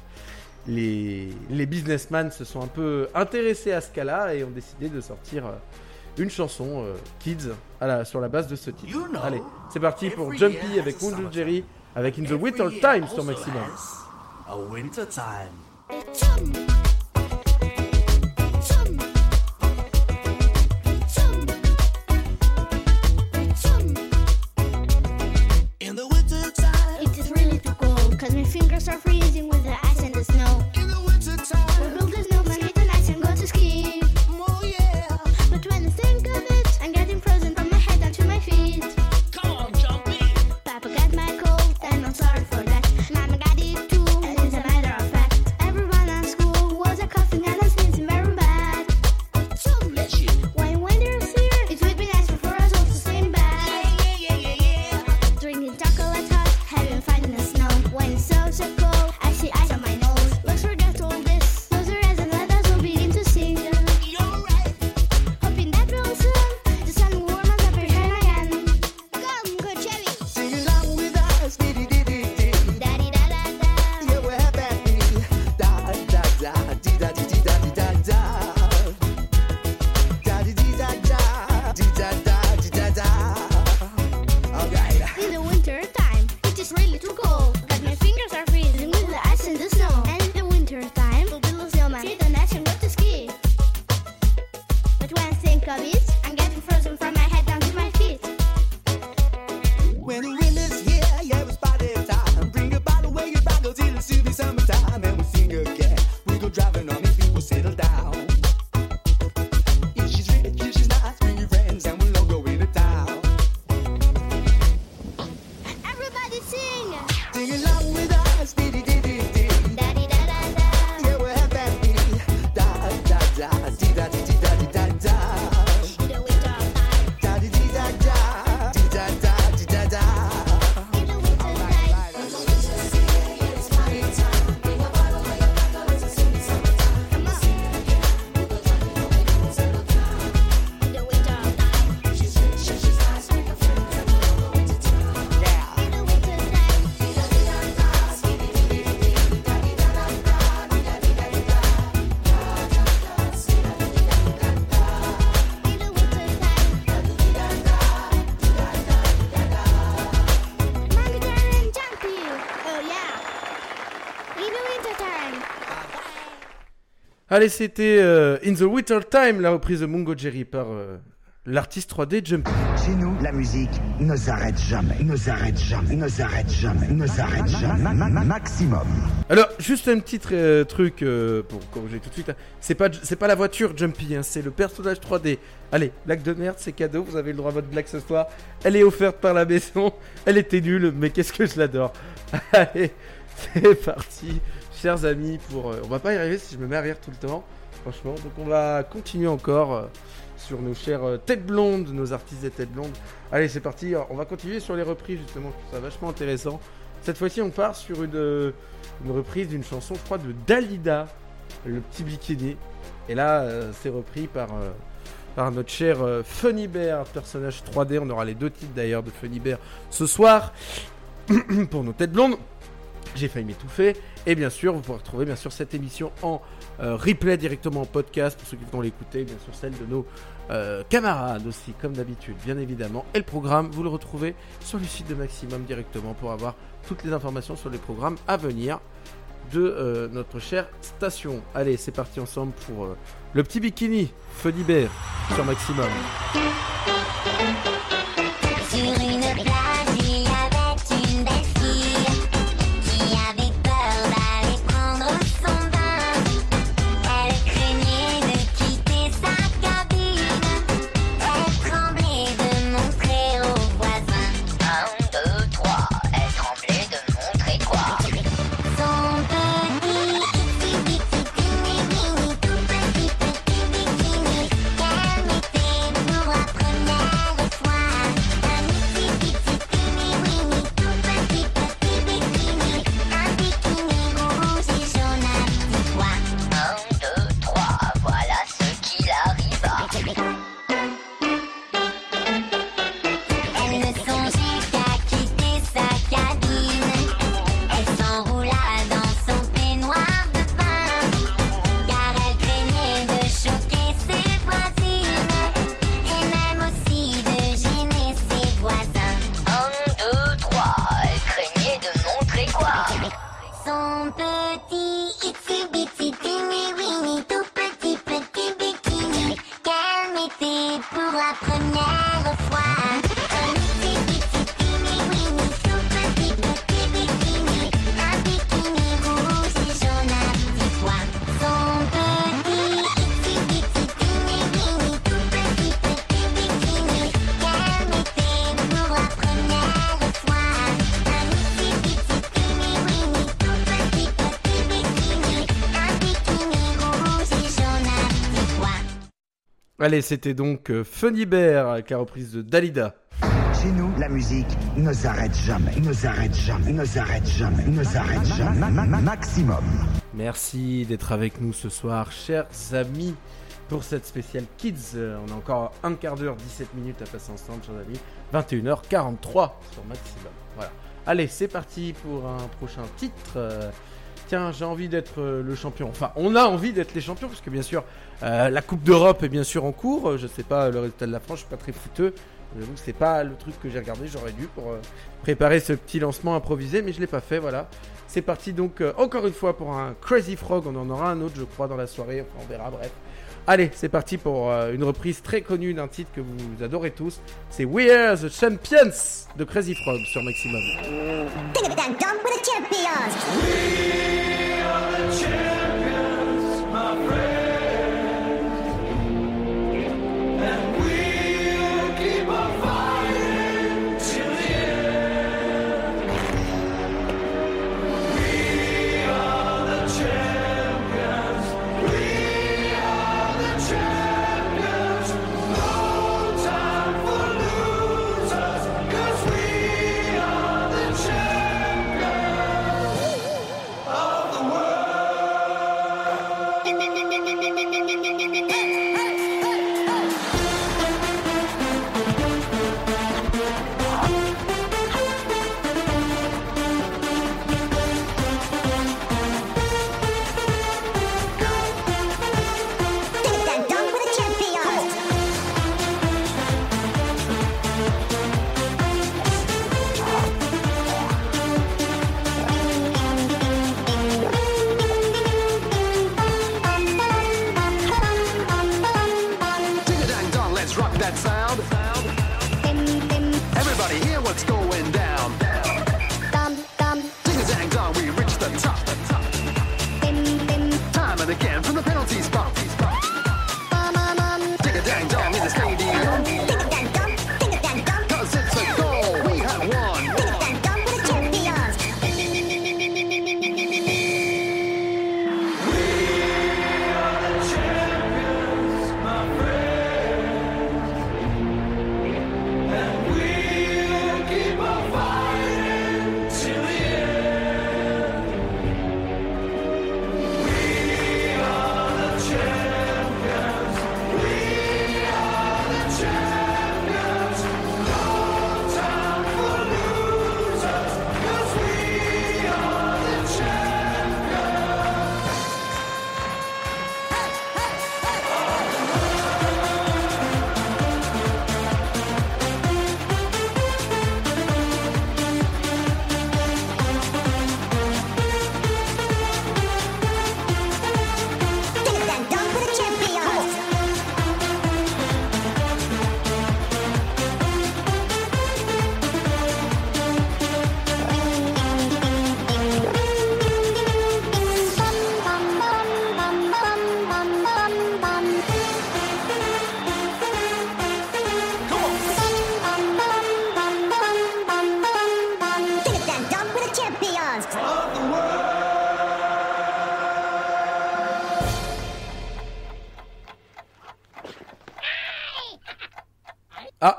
les, les businessmen se sont un peu intéressés à ce cas-là et ont décidé de sortir euh, une chanson euh, Kids à la- sur la base de ce titre.
You know,
Allez, c'est parti pour Jumpy avec Mungo. Jerry avec In the Winter Time sur Maximum.
A winter time.
Cause my fingers are freezing with the
Allez, c'était euh, In the Winter Time, la reprise de Mungo Jerry par euh, l'artiste 3D Jumpy.
Chez nous, la musique ne s'arrête jamais, ne s'arrête jamais, ne s'arrête jamais, ne s'arrête jamais. Ma- ma- ma- Maximum.
Alors, juste un petit euh, truc pour corriger tout de suite. hein. C'est pas, c'est pas la voiture Jumpy, hein, c'est le personnage 3D. Allez, blague de merde, c'est cadeau, vous avez le droit à votre blague ce soir. Elle est offerte par la maison. Elle était nulle, mais qu'est-ce que je l'adore? [laughs] Allez, c'est parti, chers amis. Pour, euh, on va pas y arriver si je me mets arrière tout le temps, franchement. Donc, on va continuer encore euh, sur nos chères euh, têtes blondes, nos artistes des têtes blondes. Allez, c'est parti. On va continuer sur les reprises justement. Je trouve ça vachement intéressant. Cette fois-ci, on part sur une, reprise d'une chanson, je crois, de Dalida, le petit bikini. Et là, c'est repris par, par notre cher euh, Funny Bear, personnage 3D. On aura les deux titres d'ailleurs de Funny Bear ce soir [clears throat] pour nos têtes blondes. J'ai failli m'étouffer. Et bien sûr, vous pourrez retrouver bien sûr cette émission en euh, replay directement en podcast pour ceux qui vont l'écouter. Bien sûr, celle de nos euh, camarades aussi, comme d'habitude, bien évidemment. Et le programme, vous le retrouvez sur le site de Maximum directement pour avoir toutes les informations sur les programmes à venir de euh, notre chère station. Allez, c'est parti ensemble pour le petit bikini Funny Bear sur Maximum. Allez, c'était donc euh, Funny Bear avec la reprise de Dalida.
Chez nous, la musique ne s'arrête jamais, ne s'arrête jamais, ne s'arrête jamais, ne s'arrête jamais. Ma- ma- ma- Maximum.
Merci d'être avec nous ce soir, chers amis, pour cette spéciale Kids. Euh, on a encore un quart d'heure, 17 minutes à passer ensemble, chers amis. 21h43 sur Maximum. Voilà. Allez, c'est parti pour un prochain titre. Tiens, j'ai envie d'être euh, le champion. Enfin, on a envie d'être les champions, parce que bien sûr, euh, la Coupe d'Europe est bien sûr en cours. Euh, Je sais pas le résultat de la France, je suis pas très fouteux. J'avoue que c'est pas le truc que j'ai regardé, j'aurais dû pour préparer ce petit lancement improvisé, mais je l'ai pas fait, voilà. C'est parti donc encore une fois pour un Crazy Frog, on en aura un autre je crois dans la soirée, on verra, bref. Allez, c'est parti pour euh, une reprise très connue d'un titre que vous adorez tous. C'est We Are the Champions de Crazy Frog sur Maximum.
The champions.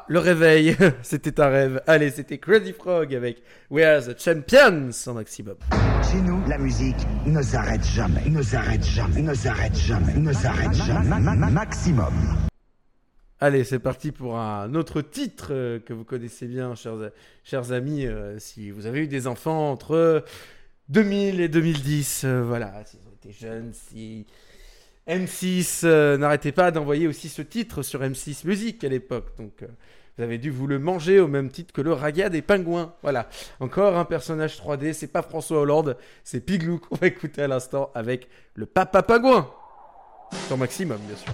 Le réveil, [laughs] c'était un rêve. Allez, c'était Crazy Frog avec Where's the Champions en maximum.
Chez nous, la musique ne s'arrête jamais, ne s'arrête jamais, ne s'arrête jamais, ne s'arrête jamais. Ma- ma- ma- Maximum.
Allez, c'est parti pour un autre titre euh, que vous connaissez bien, chers, chers amis, euh, si vous avez eu des enfants entre 2000 et 2010. euh, voilà, s'ils ont été jeunes, si M6 euh, n'arrêtait pas d'envoyer aussi ce titre sur M6 Musique à l'époque. Donc, euh, vous avez dû vous le manger au même titre que le raga des pingouins. Voilà, encore un personnage 3D, c'est pas François Hollande, c'est Piglou qu'on va écouter à l'instant avec le papa pingouin. Sur Maximum, bien sûr.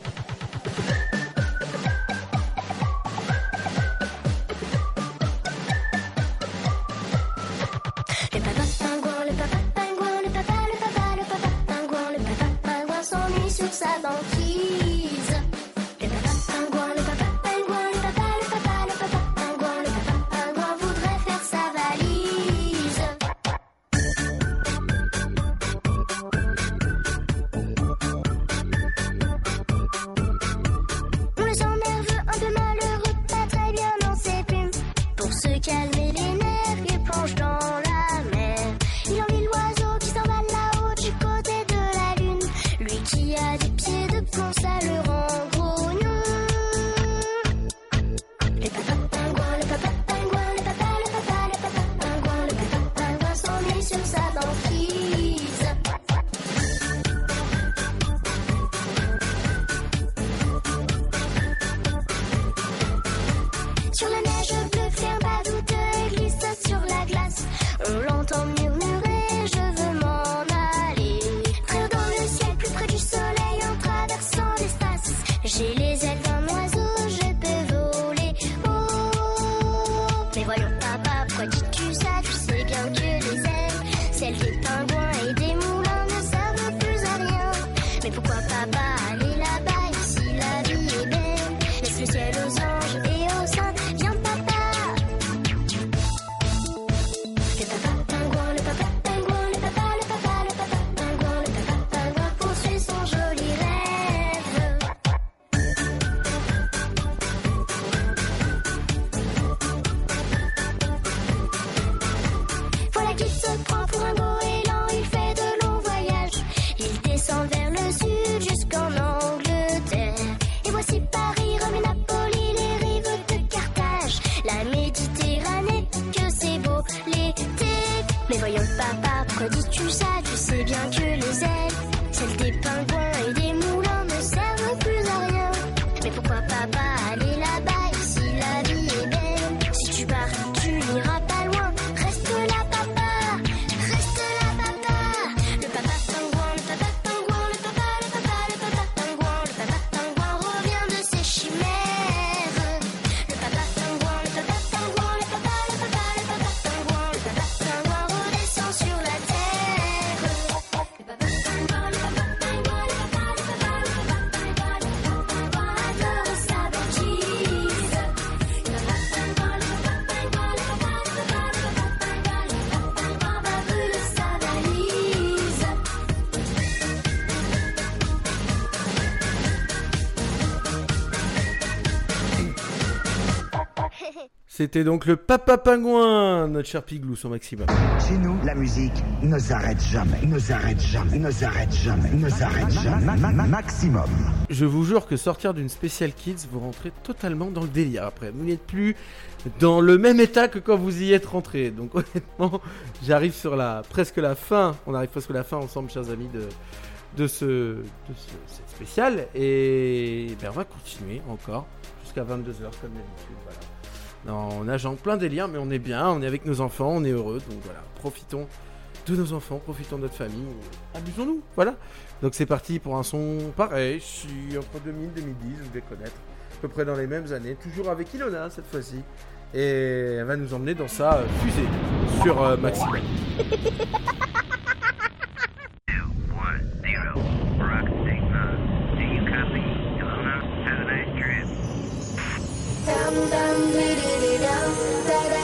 C'était donc le papa pingouin, notre cher Piglou, son maximum.
Chez nous, la musique ne s'arrête jamais, ne s'arrête jamais, ne s'arrête jamais, ne s'arrête jamais. Ma- ma- ma- Maximum.
Je vous jure que sortir d'une spéciale kids, vous rentrez totalement dans le délire après. Vous n'êtes plus dans le même état que quand vous y êtes rentré. Donc [laughs] honnêtement, j'arrive sur la presque la fin. On arrive presque à la fin ensemble, chers amis, de, de, ce, de ce- cette spéciale. Et ben, on va continuer encore jusqu'à 22h comme d'habitude. Voilà. Non, on nage plein délire, mais on est bien, on est avec nos enfants, on est heureux. Donc voilà, profitons de nos enfants, profitons de notre famille. Amusons-nous, voilà. Donc c'est parti pour un son pareil, si entre 2000 et 2010, vous devez connaître. À peu près dans les mêmes années, toujours avec Ilona cette fois-ci. Et elle va nous emmener dans sa fusée sur euh, [laughs]
Dum dum dee dee dum, da da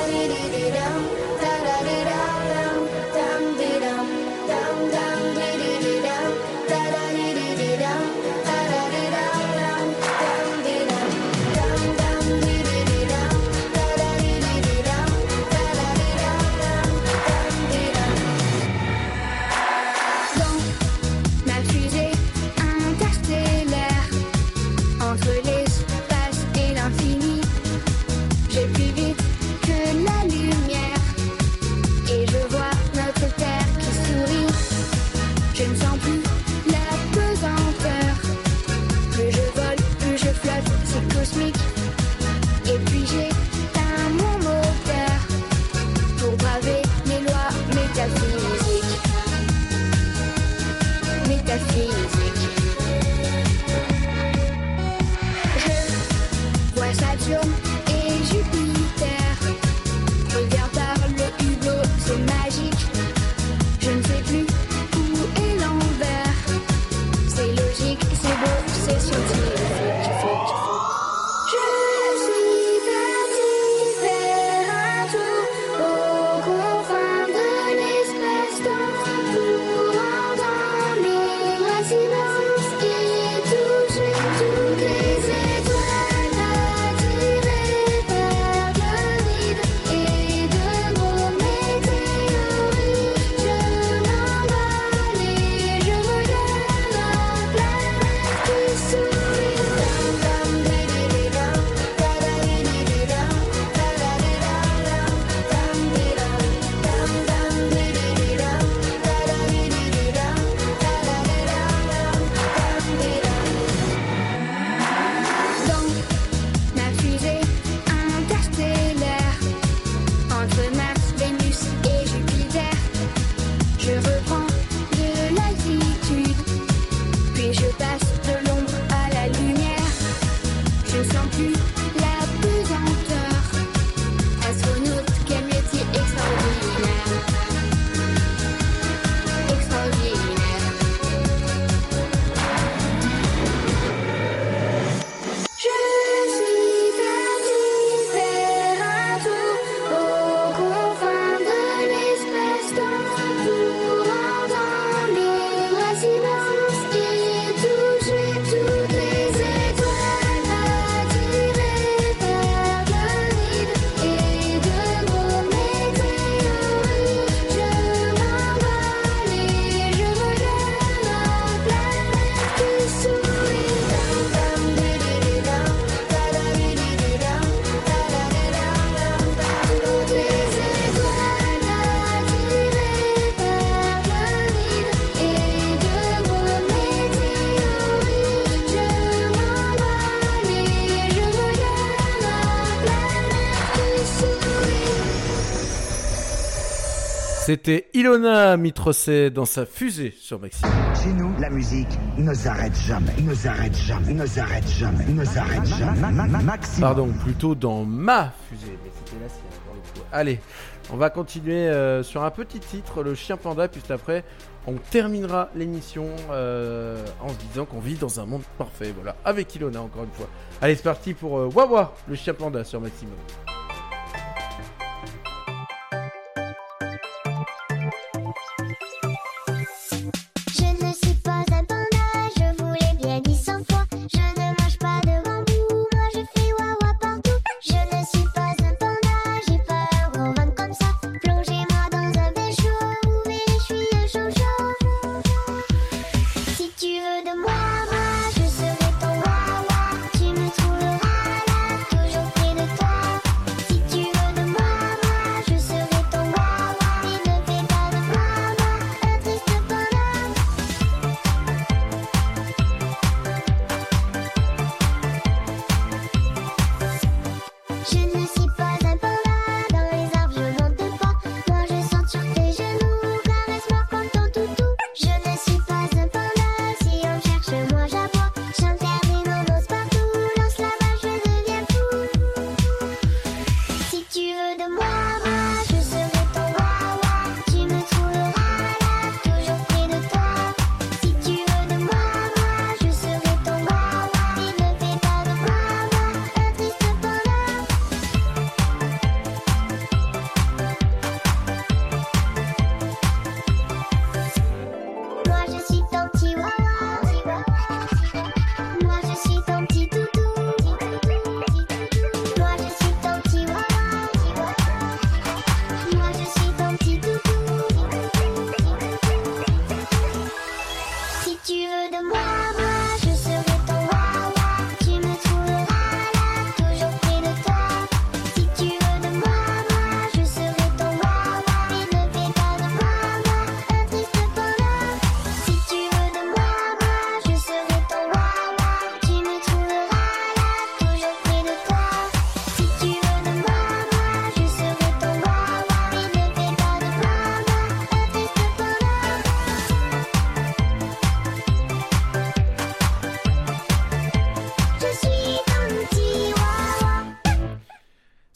C'était Ilona Mitrocé dans sa fusée sur Maximum.
Chez nous, la musique ne s'arrête jamais, ne s'arrête jamais, ne s'arrête jamais, ne s'arrête jamais. Ma- ma- ma- Maximum.
Pardon, plutôt dans ma fusée, mais c'était la sienne pour le coup. Allez, on va continuer euh, sur un petit titre, le chien panda, puis après on terminera l'émission euh, en se disant qu'on vit dans un monde parfait, voilà, avec Ilona encore une fois. Allez, c'est parti pour euh, Wawa, le chien panda sur Maximum.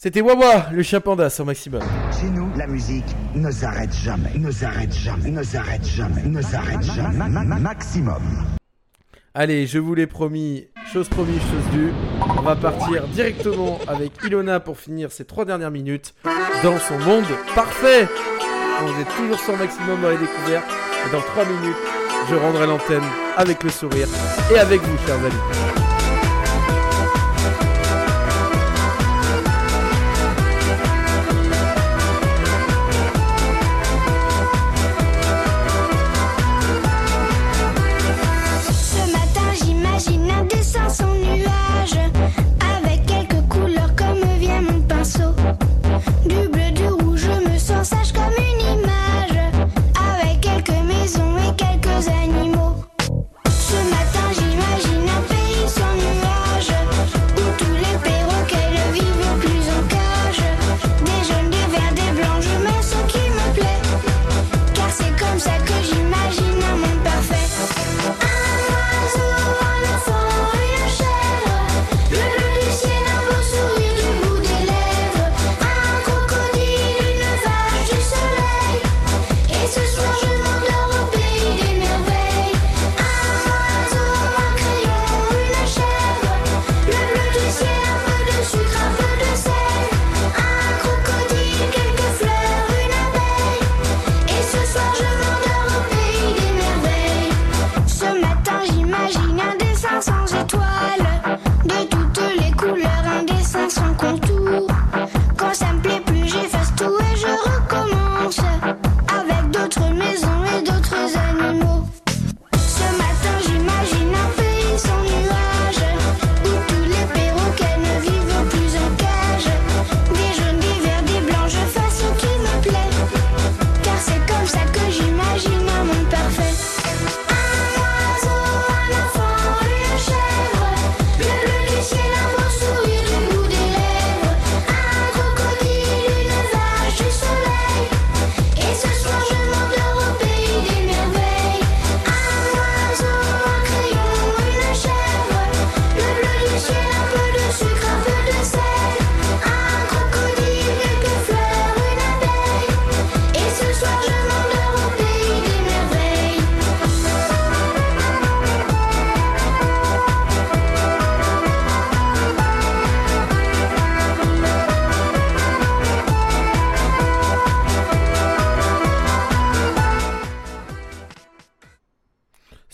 C'était Wawa, le chien panda sur Maximum.
Chez nous, la musique ne s'arrête jamais, ne s'arrête jamais, ne s'arrête jamais, ne s'arrête jamais. Ma- ma- ma- Maximum.
Allez, je vous l'ai promis, chose promise, chose due. On va partir directement avec Ilona pour finir ces trois dernières minutes dans son monde parfait. On est toujours sur maximum dans les découvertes. Et dans trois minutes, je rendrai l'antenne avec le sourire et avec vous, chers amis.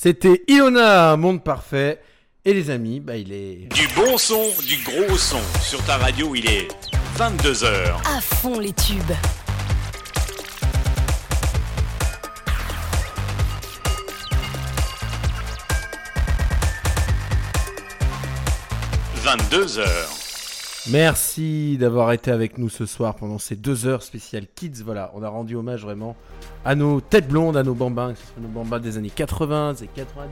C'était Iona, Monde Parfait. Et les amis, bah il est...
Du bon son, du gros son. Sur ta radio, il est 22h.
À fond les tubes.
– 22h.
Merci d'avoir été avec nous ce soir pendant ces deux heures spéciales Kids. Voilà, on a rendu hommage vraiment à nos têtes blondes, à nos bambins, que ce soit nos bambins des années 80, des 90,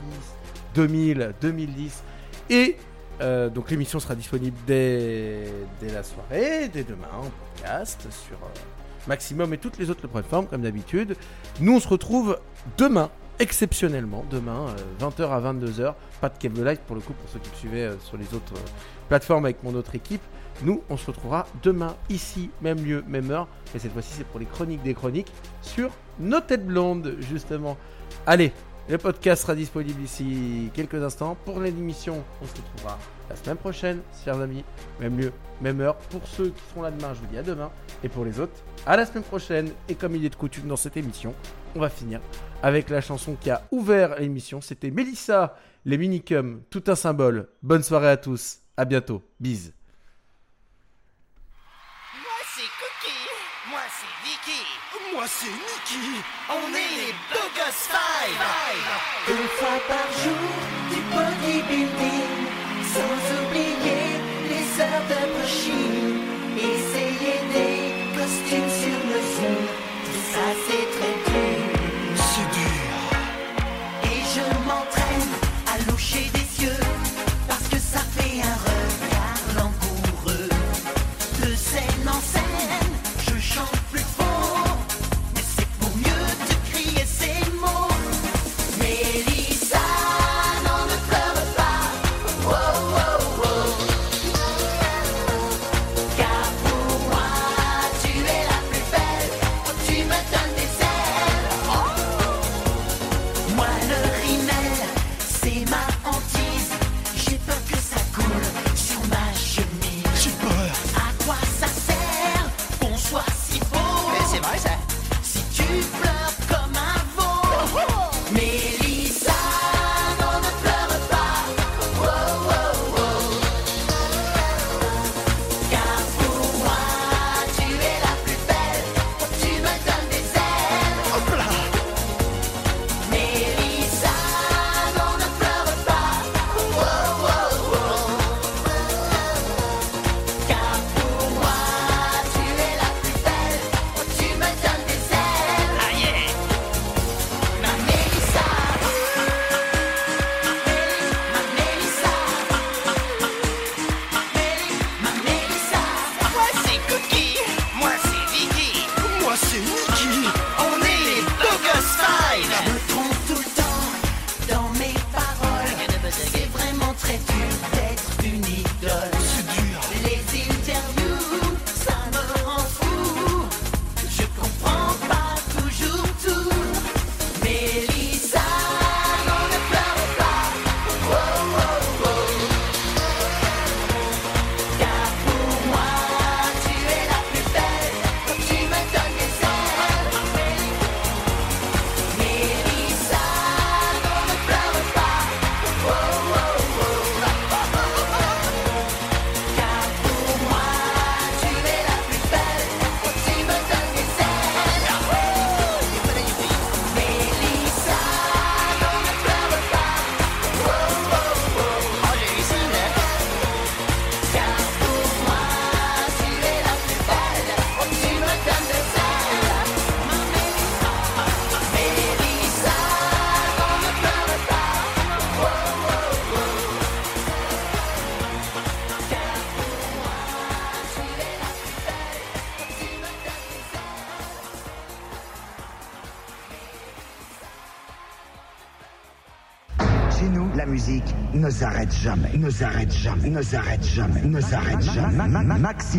2000, 2010. Et euh, donc l'émission sera disponible dès, dès la soirée, dès demain en podcast sur euh, Maximum et toutes les autres plateformes comme d'habitude. Nous on se retrouve demain, exceptionnellement, demain, euh, 20h à 22h. Pas de Kev le Live pour le coup, pour ceux qui me suivaient euh, sur les autres euh, plateformes avec mon autre équipe. Nous, on se retrouvera demain, ici, même lieu, même heure. Et cette fois-ci, c'est pour les chroniques des chroniques sur nos têtes blondes, justement. Allez, le podcast sera disponible ici quelques instants. Pour l'émission, on se retrouvera la semaine prochaine, chers amis. Même lieu, même heure. Pour ceux qui seront là demain, je vous dis à demain. Et pour les autres, à la semaine prochaine. Et comme il est de coutume dans cette émission, on va finir avec la chanson qui a ouvert l'émission. C'était Mélissa, les minicums, tout un symbole. Bonne soirée à tous. À bientôt. Bise.
Moi c'est Cookie, moi c'est Vicky, moi c'est Nicky. On est les Bogos Five.
Deux fois par jour du bodybuilding, sans oublier les heures de brushing. Essayer des costumes sur
ne s'arrête jamais, ne s'arrête jamais, ne s'arrête jamais. Maxi